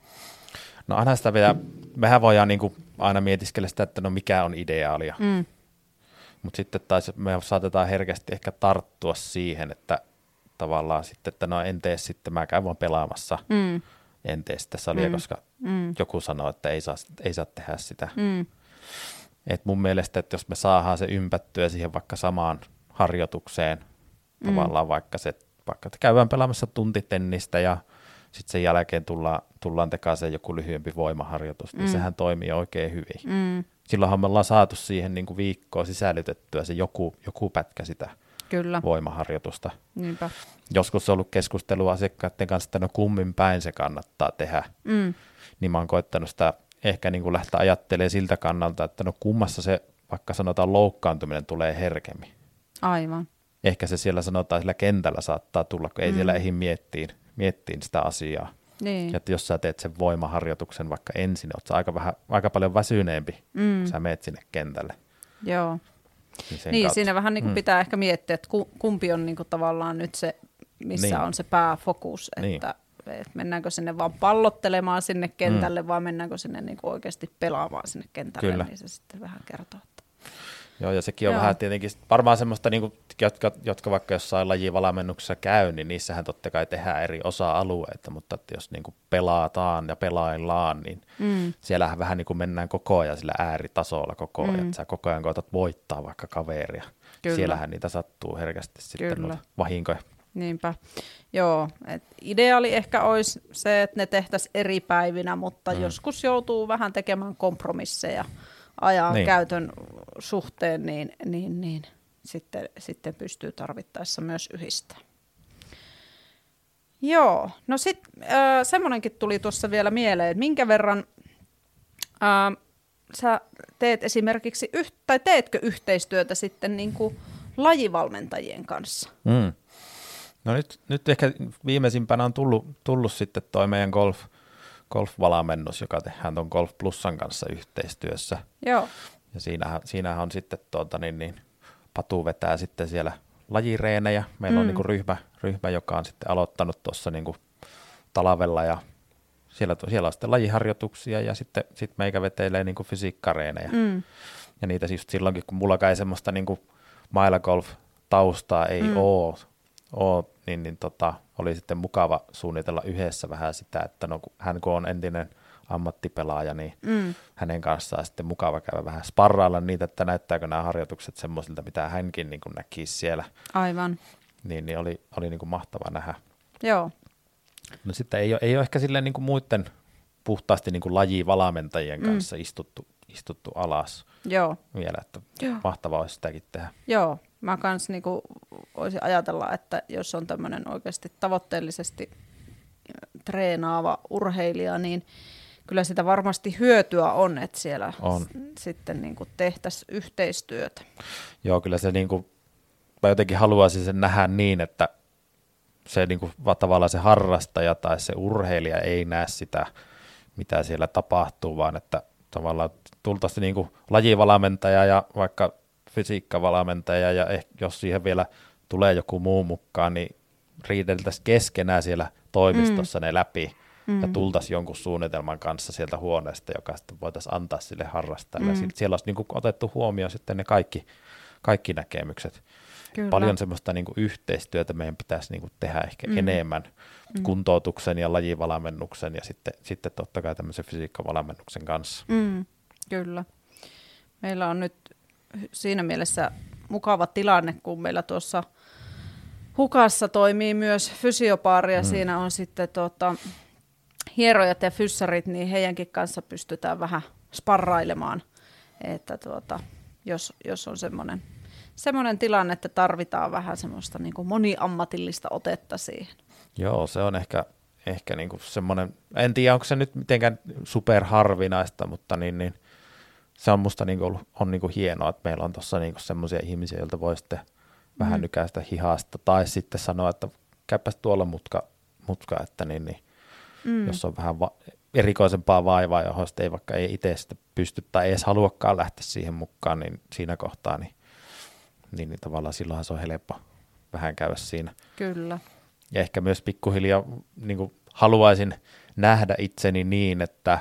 Speaker 2: No aina sitä vielä, mehän voidaan niin kuin aina mietiskellä sitä, että no mikä on ideaalia. Mm. Mutta sitten taas me saatetaan herkästi ehkä tarttua siihen, että tavallaan sitten, että no en tee sitten, mä käyn vaan pelaamassa. Mm en tee sitä salia, mm. koska mm. joku sanoo, että ei saa, ei saa tehdä sitä. Mm. Et mun mielestä, että jos me saadaan se ympättyä siihen vaikka samaan harjoitukseen, mm. tavallaan vaikka se, vaikka että käydään pelaamassa tuntitennistä ja sitten sen jälkeen tullaan, tullaan tekemään joku lyhyempi voimaharjoitus, niin mm. sehän toimii oikein hyvin. Mm. Silloinhan me ollaan saatu siihen niin kuin viikkoon sisällytettyä se joku, joku pätkä sitä Kyllä. voimaharjoitusta. Niinpä. Joskus on ollut keskustelua asiakkaiden kanssa, että no kummin päin se kannattaa tehdä. Mm. Niin mä oon koettanut sitä ehkä niin kuin lähteä ajattelemaan siltä kannalta, että no kummassa se vaikka sanotaan loukkaantuminen tulee herkemmin.
Speaker 1: Aivan.
Speaker 2: Ehkä se siellä sanotaan sillä kentällä saattaa tulla, kun ei mm. siellä ehdi miettiin, miettiin sitä asiaa. Niin. Ja että jos sä teet sen voimaharjoituksen vaikka ensin, oot sä aika, vähän, aika paljon väsyneempi, mm. kun sä meet sinne kentälle.
Speaker 1: Joo. Niin, niin siinä vähän niin kuin mm. pitää ehkä miettiä, että kumpi on niin kuin tavallaan nyt se, missä niin. on se pääfokus, niin. että, niin. että mennäänkö sinne vaan pallottelemaan sinne kentälle mm. vai mennäänkö sinne niin kuin oikeasti pelaamaan sinne kentälle, Kyllä. niin se sitten vähän kertoo. Että
Speaker 2: Joo, ja sekin on Joo. vähän tietenkin varmaan semmoista, niin kuin, jotka, jotka vaikka jossain lajivalamennuksessa käy, niin niissähän totta kai tehdään eri osa-alueita, mutta että jos niin kuin pelataan ja pelaillaan, niin mm. siellähän vähän niin kuin mennään koko ajan sillä ääritasolla koko ajan, mm. että sä koko ajan koetat voittaa vaikka kaveria. Kyllä. Siellähän niitä sattuu herkästi sitten Kyllä. vahinkoja.
Speaker 1: Niinpä. Joo, et ideaali ehkä olisi se, että ne tehtäisiin eri päivinä, mutta mm. joskus joutuu vähän tekemään kompromisseja ajan niin. käytön suhteen, niin, niin, niin sitten, sitten pystyy tarvittaessa myös yhdistämään. Joo, no sitten äh, semmoinenkin tuli tuossa vielä mieleen, että minkä verran äh, sä teet esimerkiksi, yht, tai teetkö yhteistyötä sitten niin kuin lajivalmentajien kanssa? Mm.
Speaker 2: No nyt, nyt ehkä viimeisimpänä on tullut, tullut sitten toi meidän golf, golf-valamennus, joka tehdään tuon Golf Plusan kanssa yhteistyössä.
Speaker 1: Joo.
Speaker 2: Ja siinähän, siinähän on sitten tuota, niin, niin, Patu vetää sitten siellä lajireenejä. Meillä mm. on niin kuin ryhmä, ryhmä, joka on sitten aloittanut tuossa niin talvella ja siellä, siellä on sitten lajiharjoituksia ja sitten sit meikä vetelee niin kuin fysiikkareenejä. Mm. Ja niitä siis silloinkin, kun mulla ei semmoista niin kuin taustaa ei mm. ole, ole niin, niin tota, oli sitten mukava suunnitella yhdessä vähän sitä, että no, hän kun on entinen ammattipelaaja, niin mm. hänen kanssaan sitten mukava käydä vähän sparrailla niitä, että näyttääkö nämä harjoitukset semmoisilta, mitä hänkin niin näki siellä.
Speaker 1: Aivan.
Speaker 2: Niin, niin oli, oli niin kuin mahtava nähdä.
Speaker 1: Joo.
Speaker 2: No sitten ei ole, ei ole ehkä silleen niin kuin muiden puhtaasti niin kuin lajivalamentajien mm. kanssa istuttu, istuttu alas
Speaker 1: Joo.
Speaker 2: vielä, että Joo. mahtavaa olisi sitäkin tehdä.
Speaker 1: Joo, mä kans niinku voisin ajatella, että jos on tämmöinen oikeasti tavoitteellisesti treenaava urheilija, niin kyllä sitä varmasti hyötyä on, että siellä on. S- sitten niin kuin tehtäisiin yhteistyötä.
Speaker 2: Joo, kyllä se niin kuin, mä jotenkin haluaisin sen nähdä niin, että se niin kuin, tavallaan se harrastaja tai se urheilija ei näe sitä, mitä siellä tapahtuu, vaan että tavallaan tultaisiin niin lajivalmentaja ja vaikka fysiikkavalmentaja ja ehkä jos siihen vielä tulee joku muu mukaan, niin riideltäisiin keskenään siellä toimistossa mm. ne läpi, mm. ja tultaisiin jonkun suunnitelman kanssa sieltä huoneesta, joka sitten voitaisiin antaa sille harrastajalle. Mm. siellä olisi niin kuin otettu huomioon sitten ne kaikki, kaikki näkemykset. Kyllä. Paljon semmoista niin kuin yhteistyötä meidän pitäisi niin kuin tehdä ehkä mm. enemmän mm. kuntoutuksen ja lajivalmennuksen ja sitten, sitten totta kai tämmöisen fysiikkavalmennuksen kanssa.
Speaker 1: Mm. Kyllä. Meillä on nyt siinä mielessä mukava tilanne, kun meillä tuossa hukassa toimii myös fysiopaari ja mm. siinä on sitten tuota, hierojat ja fyssarit, niin heidänkin kanssa pystytään vähän sparrailemaan, että tuota, jos, jos on semmoinen semmoinen tilanne, että tarvitaan vähän semmoista niin kuin moniammatillista otetta siihen.
Speaker 2: Joo, se on ehkä, ehkä niin kuin semmoinen, en tiedä onko se nyt mitenkään superharvinaista, mutta niin, niin se on musta niin kuin, on niin hienoa, että meillä on tuossa niin semmoisia ihmisiä, joilta voi sitten vähän mm. nykäistä hihasta, tai sitten sanoa, että käypäs tuolla mutka, mutka että niin, niin mm. jos on vähän va- erikoisempaa vaivaa, johon ei vaikka ei itse pysty tai edes haluakaan lähteä siihen mukaan, niin siinä kohtaa niin, niin, niin tavallaan silloinhan se on helppo vähän käydä siinä.
Speaker 1: Kyllä.
Speaker 2: Ja ehkä myös pikkuhiljaa niin kuin haluaisin nähdä itseni niin, että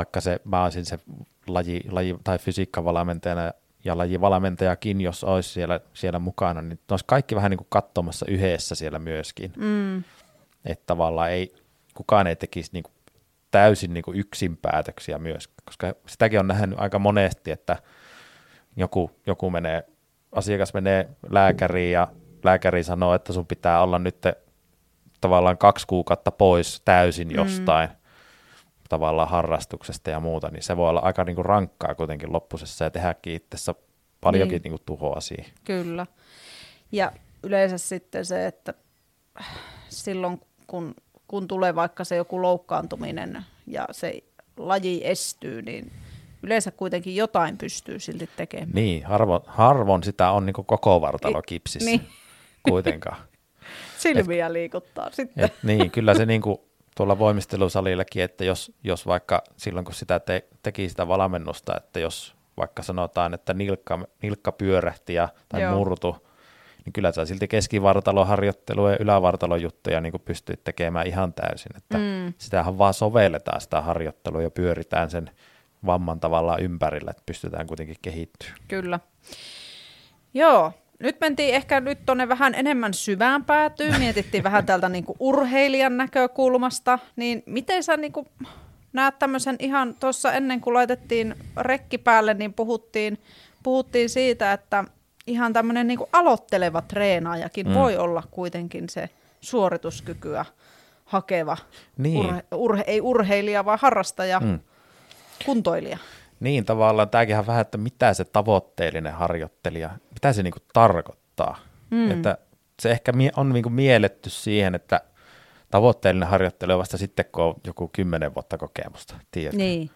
Speaker 2: vaikka se, mä olisin se laji, laji tai fysiikkavalmentajana ja lajivalmentajakin, jos olisi siellä, siellä mukana, niin olisi kaikki vähän niin kuin katsomassa yhdessä siellä myöskin. Mm. Että tavallaan ei, kukaan ei tekisi niin kuin täysin niin kuin yksin päätöksiä myös, koska sitäkin on nähnyt aika monesti, että joku, joku menee, asiakas menee lääkäriin ja lääkäri sanoo, että sun pitää olla nyt tavallaan kaksi kuukautta pois täysin mm. jostain mm. Tavallaan harrastuksesta ja muuta, niin se voi olla aika niinku rankkaa kuitenkin loppusessa ja tehdäkin itsessä paljonkin niin. niinku tuhoa siihen.
Speaker 1: Kyllä. Ja yleensä sitten se, että silloin kun, kun tulee vaikka se joku loukkaantuminen ja se laji estyy, niin yleensä kuitenkin jotain pystyy silti tekemään.
Speaker 2: Niin, harvo, harvoin sitä on niin koko vartalo kipsissä niin. kuitenkaan.
Speaker 1: Silmiä et, liikuttaa sitten. Et,
Speaker 2: niin, kyllä se niin kuin tuolla voimistelusalillakin, että jos, jos vaikka silloin kun sitä te, teki sitä valmennusta, että jos vaikka sanotaan, että nilkka, nilkka pyörähti ja, tai Joo. murtu, niin kyllä sä silti keskivartaloharjoittelua ja ylävartalojuttuja niin pystyt tekemään ihan täysin. Että mm. Sitähän vaan sovelletaan sitä harjoittelua ja pyöritään sen vamman tavallaan ympärillä, että pystytään kuitenkin kehittyä.
Speaker 1: Kyllä. Joo, nyt mentiin ehkä nyt tuonne vähän enemmän syvään päätyyn, mietittiin vähän tältä niin kuin urheilijan näkökulmasta, niin miten sä niin kuin näet tämmöisen ihan tuossa ennen kuin laitettiin rekki päälle, niin puhuttiin, puhuttiin siitä, että ihan tämmöinen niin aloitteleva treenaajakin mm. voi olla kuitenkin se suorituskykyä hakeva, niin. urhe, urhe, ei urheilija, vaan harrastaja. Mm kuntoilija.
Speaker 2: Niin, tavallaan tämäkin on vähän, että mitä se tavoitteellinen harjoittelija, mitä se niinku tarkoittaa. Mm. Että se ehkä on niinku mielletty siihen, että tavoitteellinen harjoittelu on vasta sitten, kun on joku kymmenen vuotta kokemusta, tiedätkö?
Speaker 1: Niin.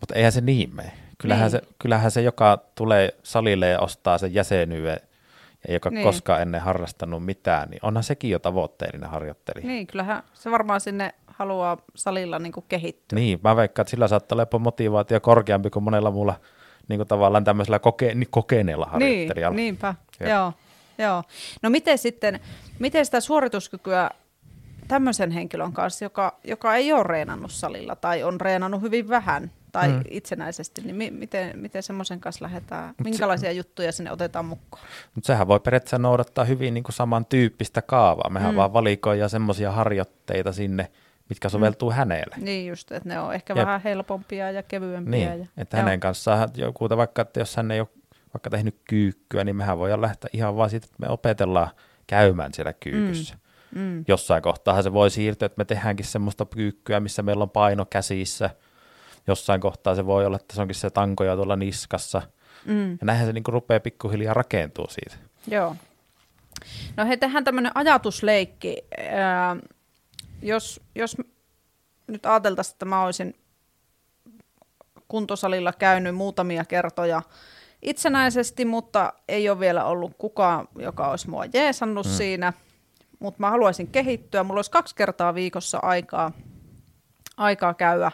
Speaker 2: Mutta eihän se niin mene. Kyllähän, niin. se, kyllähän se, joka tulee salille ja ostaa sen jäsenyyden, ja joka niin. koskaan ennen harrastanut mitään, niin onhan sekin jo tavoitteellinen harjoittelija.
Speaker 1: Niin, kyllähän se varmaan sinne haluaa salilla niin kuin kehittyä.
Speaker 2: Niin, mä veikkaan, että sillä saattaa olla motivaatio korkeampi kuin monella muulla niin kuin tavallaan tämmöisellä koke, niin kokeneella niin, harjoittelijalla.
Speaker 1: Niin, niinpä, joo. joo. No miten sitten, miten sitä suorituskykyä tämmöisen henkilön kanssa, joka, joka ei ole reenannut salilla tai on reenannut hyvin vähän tai mm. itsenäisesti, niin mi- miten, miten semmoisen kanssa lähdetään, minkälaisia se, juttuja sinne otetaan mukaan?
Speaker 2: Mutta sehän voi periaatteessa noudattaa hyvin niin kuin samantyyppistä kaavaa. Mehän mm. vaan valikoidaan semmoisia harjoitteita sinne, mitkä mm. soveltuu mm. hänelle.
Speaker 1: Niin just, että ne on ehkä ja, vähän helpompia ja kevyempiä.
Speaker 2: Niin,
Speaker 1: ja,
Speaker 2: että joo. hänen kanssaan joku, vaikka että jos hän ei ole vaikka tehnyt kyykkyä, niin mehän voidaan lähteä ihan vaan siitä, että me opetellaan käymään siellä kyykyssä. Mm. Mm. Jossain kohtaa se voi siirtyä, että me tehdäänkin semmoista kyykkyä, missä meillä on paino käsissä. Jossain kohtaa se voi olla, että se onkin se tankoja tuolla niskassa. Mm. Ja näinhän se niinku rupeaa pikkuhiljaa rakentuu siitä.
Speaker 1: Joo. No hei, tehdään tämmöinen ajatusleikki. Äh, jos, jos nyt ajateltaisiin, että mä olisin kuntosalilla käynyt muutamia kertoja itsenäisesti, mutta ei ole vielä ollut kukaan, joka olisi mua jeesannut mm. siinä, mutta mä haluaisin kehittyä. Mulla olisi kaksi kertaa viikossa aikaa, aikaa käydä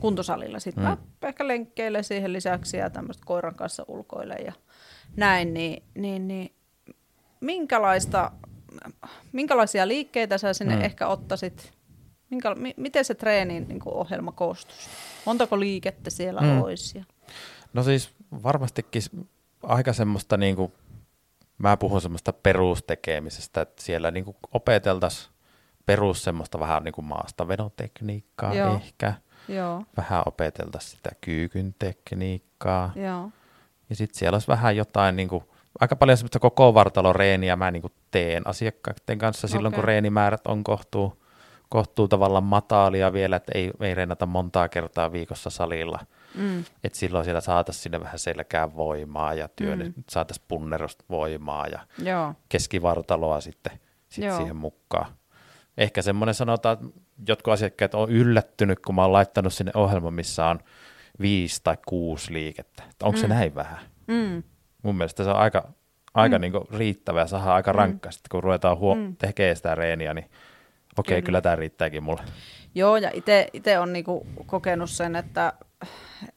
Speaker 1: kuntosalilla. Sitten mm. mä ehkä lenkkeille siihen lisäksi ja tämmöistä koiran kanssa ulkoille ja näin, niin, niin, niin minkälaista minkälaisia liikkeitä sä sinne mm. ehkä ottaisit? Minkä, mi, miten se treenin niin kuin ohjelma koostus? Montako liikettä siellä
Speaker 2: Mm.
Speaker 1: olisi? Ja...
Speaker 2: No siis varmastikin aika semmoista, niin kuin, mä puhun semmoista perustekemisestä, että siellä niin kuin opeteltaisiin perus semmoista vähän niin kuin maastavenotekniikkaa
Speaker 1: Joo.
Speaker 2: ehkä.
Speaker 1: Joo,
Speaker 2: Vähän opeteltaisiin sitä kyykyn tekniikkaa.
Speaker 1: joo.
Speaker 2: Ja sitten siellä olisi vähän jotain, niin kuin, aika paljon semmoista koko vartaloreeniä mä niin kuin teen asiakkaiden kanssa silloin, kun reenimäärät on kohtuu, kohtuu tavallaan matalia vielä, että ei, ei reenata montaa kertaa viikossa salilla.
Speaker 1: Mm.
Speaker 2: Että silloin siellä saataisiin sinne vähän selkään voimaa ja työn,
Speaker 1: Mm.
Speaker 2: saataisiin punnerosta voimaa ja
Speaker 1: Joo,
Speaker 2: keskivartaloa sitten sit
Speaker 1: Joo.
Speaker 2: siihen mukaan. Ehkä semmoinen sanotaan, että jotkut asiakkaat on yllättynyt, kun mä oon laittanut sinne ohjelman, missä on viisi tai kuusi liikettä. Että onko mm. se näin vähän?
Speaker 1: mm.
Speaker 2: Mun mielestä se on aika, aika
Speaker 1: Mm.
Speaker 2: mm. niinku riittävä ja saadaan aika rankka. Sitten kun ruvetaan huo-
Speaker 1: Mm.
Speaker 2: mm. tekemään sitä reeniä, niin okei,
Speaker 1: Kyllä.
Speaker 2: kyllä, kyllä tämä riittääkin mulle.
Speaker 1: Joo, ja itse on niinku kokenut sen, että,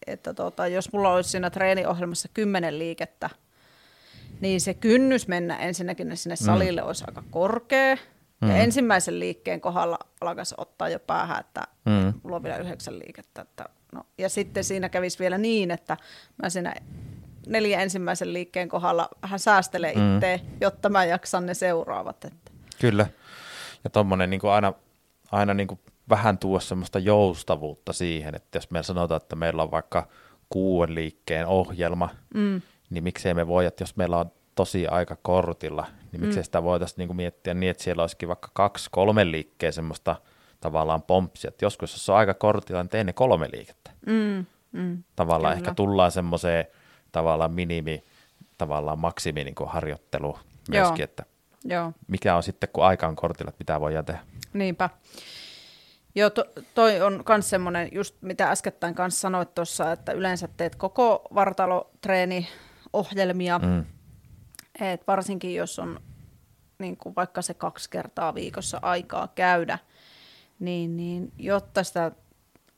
Speaker 1: että tota, jos mulla olisi siinä treeniohjelmassa kymmenen liikettä, niin se kynnys mennä ensinnäkin sinne salille mm. olisi aika korkea. Mm. Ja
Speaker 2: Mm.
Speaker 1: ensimmäisen liikkeen kohdalla alkaisi ottaa jo päähän, että
Speaker 2: Mm.
Speaker 1: mulla on vielä yhdeksän liikettä. Että, no. Ja sitten siinä kävisi vielä niin, että mä siinä neljä ensimmäisen liikkeen kohdalla vähän säästelen
Speaker 2: Mm.
Speaker 1: itse, jotta mä jaksan ne seuraavat. Että.
Speaker 2: Kyllä. Ja tuommoinen niin aina, aina niin kuin vähän tuo semmoista joustavuutta siihen, että jos me sanotaan, että meillä on vaikka kuuden liikkeen ohjelma,
Speaker 1: Mm.
Speaker 2: niin miksei me voi, että jos meillä on tosi aika kortilla, niin miksei
Speaker 1: Mm.
Speaker 2: sitä voitaisiin niin kuin miettiä niin, että siellä olisikin vaikka kaksi, kolme liikkeen semmoista tavallaan pomppsia. Että joskus, jos se on aika kortilla, niin tee ne kolme liikettä.
Speaker 1: Mm. Mm.
Speaker 2: Tavallaan
Speaker 1: Kyllä.
Speaker 2: ehkä tullaan semmoiseen tavallaan minimi, tavallaan maksimi niin kuin harjoittelu myöskin,
Speaker 1: Joo.
Speaker 2: että
Speaker 1: Joo.
Speaker 2: mikä on sitten, kun aika on kortilla, että mitä voidaan tehdä.
Speaker 1: Niinpä. Joo, to, toi on myös semmoinen, just mitä äskettäin kanssa sanoit tuossa, että yleensä teet koko vartalotreeni-ohjelmia, mm. Et varsinkin jos on niin kuin vaikka se kaksi kertaa viikossa aikaa käydä, niin, niin jotta sitä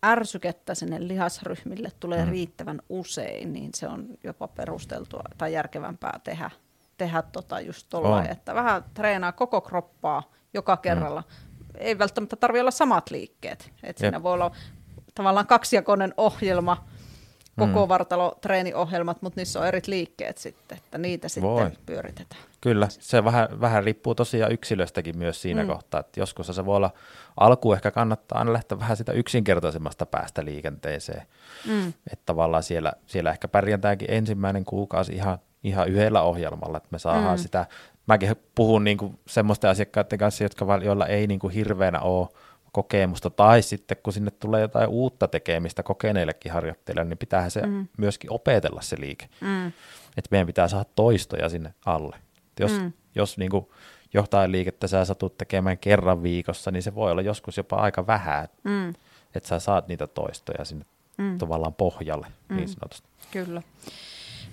Speaker 1: ärsykettä sinne lihasryhmille tulee mm.
Speaker 2: Mm.
Speaker 1: riittävän usein, niin se on jopa perusteltua tai järkevämpää tehdä, tehdä tota just
Speaker 2: On.
Speaker 1: että vähän treenaa koko kroppaa joka kerralla. Ei välttämättä tarvitse olla samat liikkeet. Et siinä voi olla tavallaan kaksijakoinen ohjelma, koko
Speaker 2: Mm.
Speaker 1: vartalotreeniohjelmat, mutta niissä on eri liikkeet sitten, että niitä sitten
Speaker 2: Voi.
Speaker 1: pyöritetään.
Speaker 2: Kyllä, se vähän, vähän riippuu tosiaan yksilöstäkin myös siinä
Speaker 1: Mm.
Speaker 2: kohtaa, että joskus se voi olla, alkuun ehkä kannattaa aina lähteä vähän sitä yksinkertaisemmasta päästä liikenteeseen,
Speaker 1: Mm.
Speaker 2: että tavallaan siellä, siellä ehkä pärjätäänkin ensimmäinen kuukausi ihan, ihan yhdellä ohjelmalla, että me saadaan
Speaker 1: Mm.
Speaker 2: sitä, mäkin puhun niin kuin semmoisten asiakkaiden kanssa, jotka, joilla ei niin kuin hirveänä ole kokemusta, tai sitten kun sinne tulee jotain uutta tekemistä kokeneillekin harjoittelijoille, niin pitäähän se
Speaker 1: Mm.
Speaker 2: myöskin opetella se liike
Speaker 1: Mm.
Speaker 2: että meidän pitää saada toistoja sinne alle. Et Jos,
Speaker 1: Mm.
Speaker 2: jos niin kuin jotain liikettä sä satut tekemään kerran viikossa, niin se voi olla joskus jopa aika vähän,
Speaker 1: Mm.
Speaker 2: että sä saat niitä toistoja sinne
Speaker 1: Mm.
Speaker 2: mm. tavallaan pohjalle
Speaker 1: Mm.
Speaker 2: niin sanotusti.
Speaker 1: Kyllä.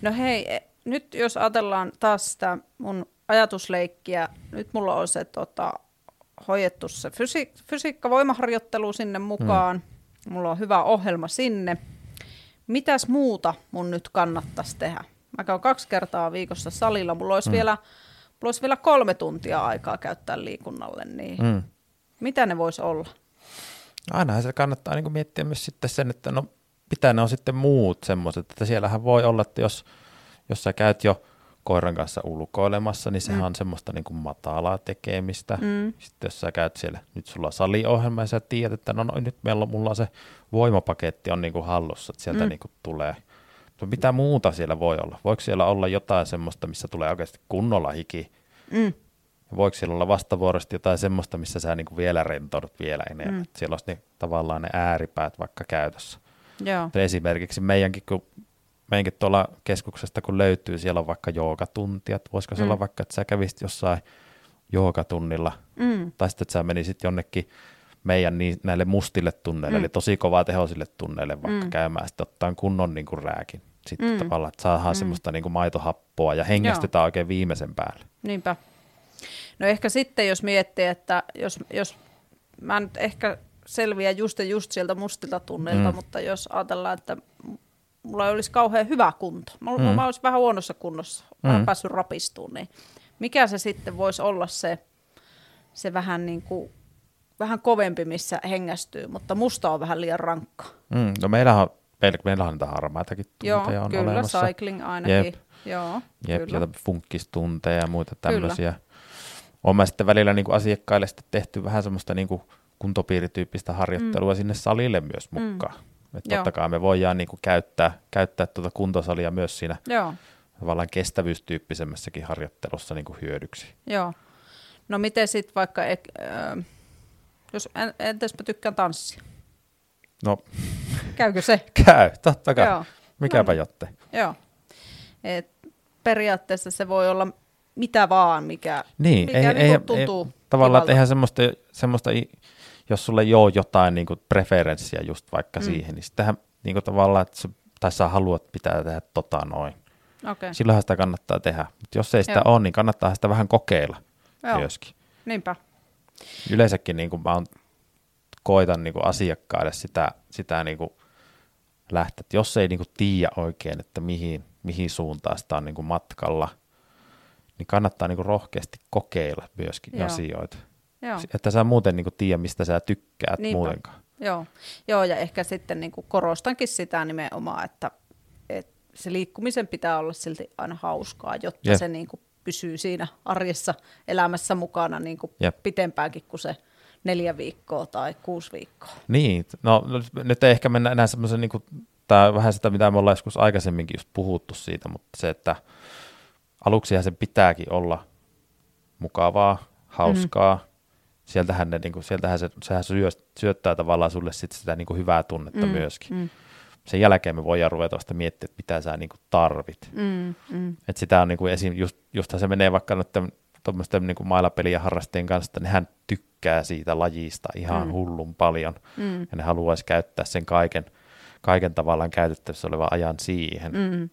Speaker 1: No hei, e, nyt jos ajatellaan taas sitä mun ajatusleikkiä, nyt mulla on se tota, hoidettu se fysi- fysiikka-voimaharjoittelu sinne mukaan, mm. mulla on hyvä ohjelma sinne. Mitäs muuta mun nyt kannattaisi tehdä? Mä käyn kaksi kertaa viikossa salilla, mulla olisi, mm. vielä, mulla olisi vielä kolme tuntia aikaa käyttää liikunnalle, niin mm. Mitä ne vois olla?
Speaker 2: Ainahan se kannattaa niin miettiä myös sitten sen, että no mitä ne on sitten muut semmoiset, että siellähän voi olla, että jos, jos sä käyt jo koiran kanssa ulkoilemassa, niin sehän
Speaker 1: Mm.
Speaker 2: on semmoista niin kuin matalaa tekemistä.
Speaker 1: Mm.
Speaker 2: Sitten jos sä käyt siellä, nyt sulla on saliohjelma ja sä tiedät, että no, no nyt meillä on, mulla on se voimapaketti on niin kuin hallussa, että sieltä
Speaker 1: Mm.
Speaker 2: niin kuin tulee. No mitä muuta siellä voi olla? Voiko siellä olla jotain semmoista, missä tulee oikeasti kunnolla hiki?
Speaker 1: Mm.
Speaker 2: Voiko siellä olla vastavuoroisesti jotain semmoista, missä sä niin kuin vielä rentoudut vielä enemmän?
Speaker 1: Mm.
Speaker 2: Siellä olisi ne, tavallaan ne ääripäät vaikka käytössä.
Speaker 1: Joo.
Speaker 2: Esimerkiksi meidänkin, kun meidänkin tuolla keskuksesta, kun löytyy, siellä on vaikka joogatuntia. että Voisiko se
Speaker 1: Mm.
Speaker 2: olla vaikka, että sä kävisit jossain joogatunnilla,
Speaker 1: Mm.
Speaker 2: tai sitten että sä menisit jonnekin meidän niin, näille mustille tunneille,
Speaker 1: Mm.
Speaker 2: mm. eli tosi kovaa tehoisille tunneille vaikka
Speaker 1: Mm.
Speaker 2: mm. käymään, sitten ottaa kunnon niin kuin rääkin. Sitten
Speaker 1: Mm.
Speaker 2: mm. tavallaan, että saadaan
Speaker 1: Mm.
Speaker 2: mm. semmoista niin kuin maitohappoa ja hengästetään oikein viimeisen päälle.
Speaker 1: Niinpä. No ehkä sitten, jos miettii, että jos, jos mä nyt ehkä selviä just ja just sieltä mustilta tunneilta, mm.
Speaker 2: Mm.
Speaker 1: mutta jos ajatellaan, että mulla ei olisi kauhean hyvä kunto, mä, mm.
Speaker 2: Mm.
Speaker 1: mä olisin vähän huonossa kunnossa, mm.
Speaker 2: Mm.
Speaker 1: päässyt rapistumaan, niin mikä se sitten voisi olla se, se vähän niin kuin vähän kovempi, missä hengästyy, mutta musta on vähän liian rankka.
Speaker 2: Mm, no meillähän, meillä, meillähän on niitä harmaitakin
Speaker 1: Joo,
Speaker 2: tunteja on
Speaker 1: kyllä,
Speaker 2: olemassa.
Speaker 1: cycling ainakin.
Speaker 2: Jep.
Speaker 1: Joo,
Speaker 2: Jep,
Speaker 1: kyllä.
Speaker 2: ja funkkistunteja ja muita tämmöisiä. Olen mä sitten välillä niin kuin asiakkaille sitten tehty vähän semmoista niin kuin kuntopiirityyppistä harjoittelua mm. sinne salille myös mukaan. Mm. Että
Speaker 1: Joo.
Speaker 2: totta kai me voidaan niin kuin käyttää, käyttää tuota kuntosalia myös siinä
Speaker 1: Joo,
Speaker 2: tavallaan kestävyystyyppisemmässäkin harjoittelussa niin kuin hyödyksi.
Speaker 1: joo. No miten sitten vaikka, ö, jos en, entäs mä tykkään tanssia?
Speaker 2: No
Speaker 1: Käykö se?
Speaker 2: käy, totta kai.
Speaker 1: Joo.
Speaker 2: Mikäpä
Speaker 1: No
Speaker 2: jotte.
Speaker 1: Joo. Et periaatteessa se voi olla mitä vaan, mikä,
Speaker 2: Niin,
Speaker 1: mikä
Speaker 2: ei,
Speaker 1: niinku
Speaker 2: ei,
Speaker 1: tuntuu
Speaker 2: ei, tavallaan, että eihän semmoista, semmoista, i- jos sulle ei ole jotain niin kuin preferenssiä just vaikka
Speaker 1: Mm.
Speaker 2: siihen, niin sittenhän niin kuin tavallaan, että se, tai sä haluat pitää tehdä tota noin.
Speaker 1: Okei,
Speaker 2: Silloinhan sitä kannattaa tehdä. Mutta jos ei sitä
Speaker 1: Joo.
Speaker 2: ole, niin kannattaa sitä vähän kokeilla
Speaker 1: Joo.
Speaker 2: myöskin.
Speaker 1: niinpä.
Speaker 2: Yleensäkin niin kuin mä oon, koitan niin kuin asiakkaille sitä, sitä niin kuin lähteä, että jos ei niin kuin tiedä oikein, että mihin, mihin suuntaan sitä on niin kuin matkalla, niin kannattaa niin kuin rohkeasti kokeilla myöskin.
Speaker 1: Joo.
Speaker 2: asioita.
Speaker 1: Joo.
Speaker 2: Että sä muuten niin kuin tiedä, mistä sä tykkäät
Speaker 1: Niinpä.
Speaker 2: muutenkaan.
Speaker 1: Joo. Joo, ja ehkä sitten niin kuin korostankin sitä nimenomaan, että, että se liikkumisen pitää olla silti aina hauskaa, jotta
Speaker 2: Jep.
Speaker 1: se niin kuin pysyy siinä arjessa elämässä mukana niin kuin
Speaker 2: Jep.
Speaker 1: pitempäänkin kuin se neljä viikkoa tai kuusi viikkoa.
Speaker 2: Niin, no nyt ei ehkä mennä enää semmoisen, niin kuin, tämä vähän sitä, mitä me ollaan joskus aikaisemminkin just puhuttu siitä, mutta se, että aluksihan sen pitääkin olla mukavaa, hauskaa, mm. Sieltähän, ne, niin kuin, sieltähän se, sehän syö, syöttää tavallaan sulle sit sitä niin kuin hyvää tunnetta mm. myöskin.
Speaker 1: Mm.
Speaker 2: Sen jälkeen me voidaan ruveta sitä miettiä, että mitä sä niin kuin tarvit.
Speaker 1: Mm, mm.
Speaker 2: Et sitä on niin kuin esim, just, justhan se menee vaikka noiden tuommoisten niin maalapelien harrastajien kanssa, että nehän tykkää siitä lajista ihan
Speaker 1: Mm.
Speaker 2: mm. hullun paljon,
Speaker 1: Mm.
Speaker 2: ja ne haluaisi käyttää sen kaiken, kaiken tavallaan käytettävissä olevan ajan siihen. Mm.
Speaker 1: Mm.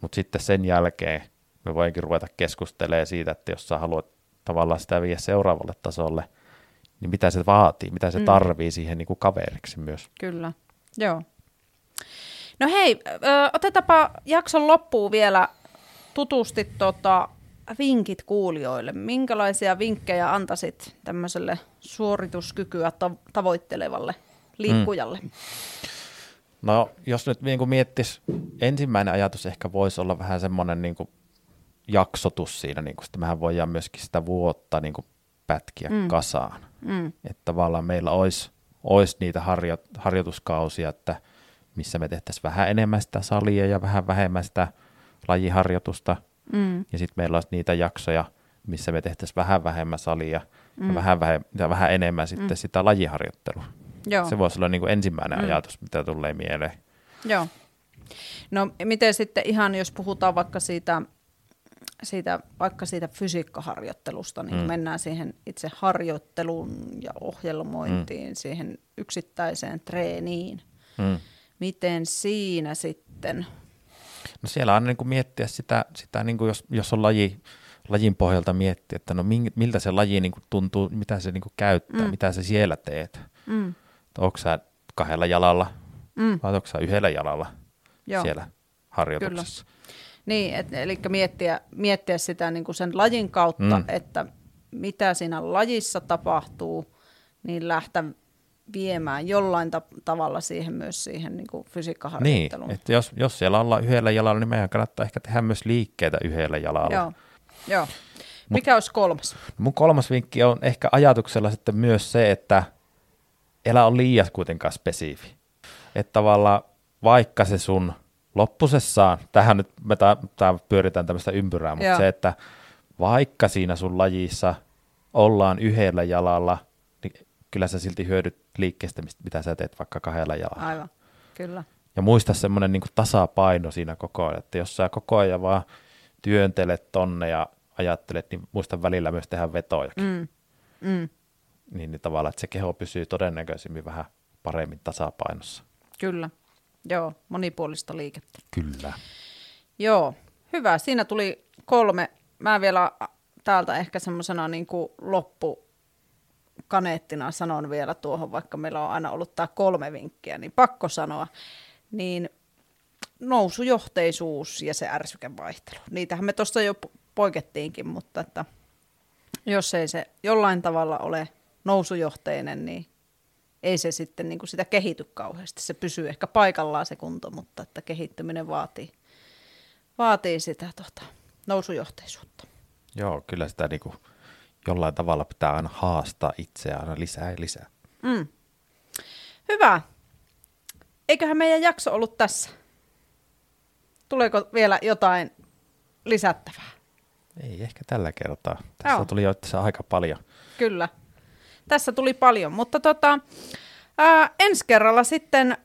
Speaker 2: Mutta sitten sen jälkeen me voinkin ruveta keskustelemaan siitä, että jos sä haluat tavallaan sitä viedä seuraavalle tasolle, niin mitä se vaatii, mitä se
Speaker 1: Mm.
Speaker 2: tarvii siihen niin kuin kaveriksi myös.
Speaker 1: Kyllä, joo. No hei, ö, otetaanpa jakson loppuun vielä tutusti tota, vinkit kuulijoille. Minkälaisia vinkkejä antaisit tämmöiselle suorituskykyä tav- tavoittelevalle liikkujalle? Mm.
Speaker 2: No jos nyt niin miettis, ensimmäinen ajatus ehkä voisi olla vähän semmoinen niin jaksotus siinä, niin kuin sitten mehän voidaan myöskin sitä vuotta niin kuin pätkiä
Speaker 1: Mm.
Speaker 2: mm. kasaan.
Speaker 1: Mm.
Speaker 2: Että tavallaan meillä olisi, olisi niitä harjo, harjoituskausia, että missä me tehtäisiin vähän enemmän sitä salia ja vähän vähemmän sitä lajiharjoitusta.
Speaker 1: Mm.
Speaker 2: Ja sitten meillä olisi niitä jaksoja, missä me tehtäisiin vähän vähemmän salia mm. ja, vähän vähem, ja vähän enemmän sitten
Speaker 1: Mm.
Speaker 2: sitä lajiharjoittelua.
Speaker 1: Joo.
Speaker 2: Se voisi olla niin kuin ensimmäinen
Speaker 1: Mm.
Speaker 2: mm. ajatus, mitä tulee mieleen.
Speaker 1: Joo. No miten sitten ihan, jos puhutaan vaikka siitä, siitä, vaikka siitä fysiikkaharjoittelusta, niin mm. Mennään siihen itse harjoitteluun ja ohjelmointiin, mm. siihen yksittäiseen treeniin.
Speaker 2: Mm.
Speaker 1: Miten siinä sitten?
Speaker 2: No siellä on niin kuin miettiä sitä, sitä niin kuin jos, jos on laji, lajin pohjalta miettiä, että no miltä se laji niin kuin tuntuu, mitä se niin kuin käyttää,
Speaker 1: Mm.
Speaker 2: mitä se siellä teet.
Speaker 1: Mm.
Speaker 2: Onko sä kahdella jalalla
Speaker 1: Mm.
Speaker 2: vai onko sä yhdellä jalalla
Speaker 1: Joo.
Speaker 2: siellä harjoituksessa?
Speaker 1: Niin, et, eli miettiä, miettiä sitä niin kuin sen lajin kautta, mm. Että mitä siinä lajissa tapahtuu, niin lähteä viemään jollain ta- tavalla siihen myös siihen niin kuin
Speaker 2: Niin,
Speaker 1: fysiikkaharjoitteluun.
Speaker 2: että jos, jos siellä ollaan yhdellä jalalla, niin meidän kannattaa ehkä tehdä myös liikkeitä yhdellä jalalla.
Speaker 1: Joo. Joo. Mikä olisi kolmas?
Speaker 2: Mun kolmas vinkki on ehkä ajatuksella sitten myös se, että elä on liian kuitenkaan spesifi. Että tavallaan vaikka se sun loppusessaan, tähän nyt me ta, tää pyöritään tämmöistä ympyrää, mutta
Speaker 1: Joo.
Speaker 2: se, että vaikka siinä sun lajissa ollaan yhdellä jalalla, niin kyllä sä silti hyödyt liikkeestä, mitä sä teet vaikka kahdella jalalla.
Speaker 1: Aivan, kyllä.
Speaker 2: Ja muista semmoinen niin tasapaino siinä koko ajan, että jos sä koko ajan vaan työntelet tonne ja ajattelet, niin muista välillä myös tehdä vetoja.
Speaker 1: Mm. Mm.
Speaker 2: Niin, niin tavallaan, että se keho pysyy todennäköisemmin vähän paremmin tasapainossa.
Speaker 1: Kyllä. Joo, monipuolista liikettä.
Speaker 2: Kyllä.
Speaker 1: Joo, hyvä. Siinä tuli kolme. Mä vielä täältä ehkä semmoisena niin loppukaneettina sanon vielä tuohon, vaikka meillä on aina ollut tämä kolme vinkkiä, niin pakko sanoa, niin nousujohteisuus ja se ärsykevaihtelu. Niitähän me tuossa jo po- poikettiinkin, mutta että jos ei se jollain tavalla ole nousujohteinen, niin ei se sitten niin kuin sitä kehity kauheasti. Se pysyy ehkä paikallaan se kunto, mutta että kehittyminen vaatii, vaatii sitä tota, nousujohteisuutta.
Speaker 2: Joo, kyllä sitä niin kuin jollain tavalla pitää aina haastaa itseään aina lisää ja lisää.
Speaker 1: Mm. Hyvä. Eiköhän meidän jakso ollut tässä. Tuleeko vielä jotain lisättävää?
Speaker 2: Ei ehkä tällä kertaa. Tässä
Speaker 1: Joo.
Speaker 2: tuli jo aika paljon.
Speaker 1: Kyllä. Tässä tuli paljon, mutta tota, ää, ensi kerralla sitten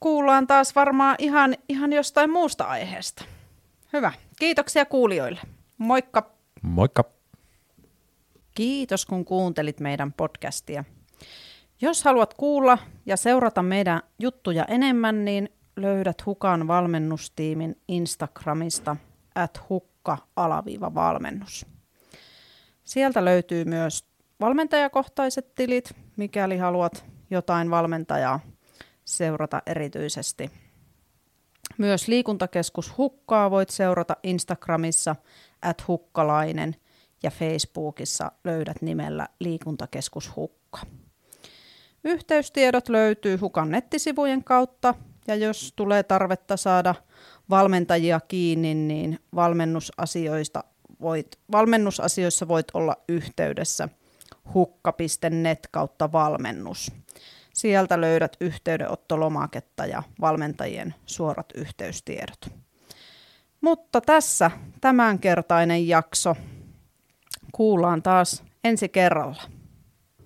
Speaker 1: kuullaan taas varmaan ihan, ihan jostain muusta aiheesta. Hyvä. Kiitoksia kuulijoille. Moikka.
Speaker 2: Moikka!
Speaker 1: Kiitos, kun kuuntelit meidän podcastia. Jos haluat kuulla ja seurata meidän juttuja enemmän, niin löydät Hukan valmennustiimin Instagramista at hukka-valmennus. Sieltä löytyy myös valmentajakohtaiset tilit, mikäli haluat jotain valmentajaa seurata erityisesti. Myös liikuntakeskus Hukkaa voit seurata Instagramissa at hukkalainen ja Facebookissa löydät nimellä liikuntakeskus Hukka. Yhteystiedot löytyy Hukan nettisivujen kautta ja jos tulee tarvetta saada valmentajia kiinni, niin valmennusasioista voit, valmennusasioissa voit olla yhteydessä hukka.net kautta valmennus. Sieltä löydät yhteydenottolomaketta ja valmentajien suorat yhteystiedot. Mutta tässä tämänkertainen jakso. Kuullaan taas ensi kerralla.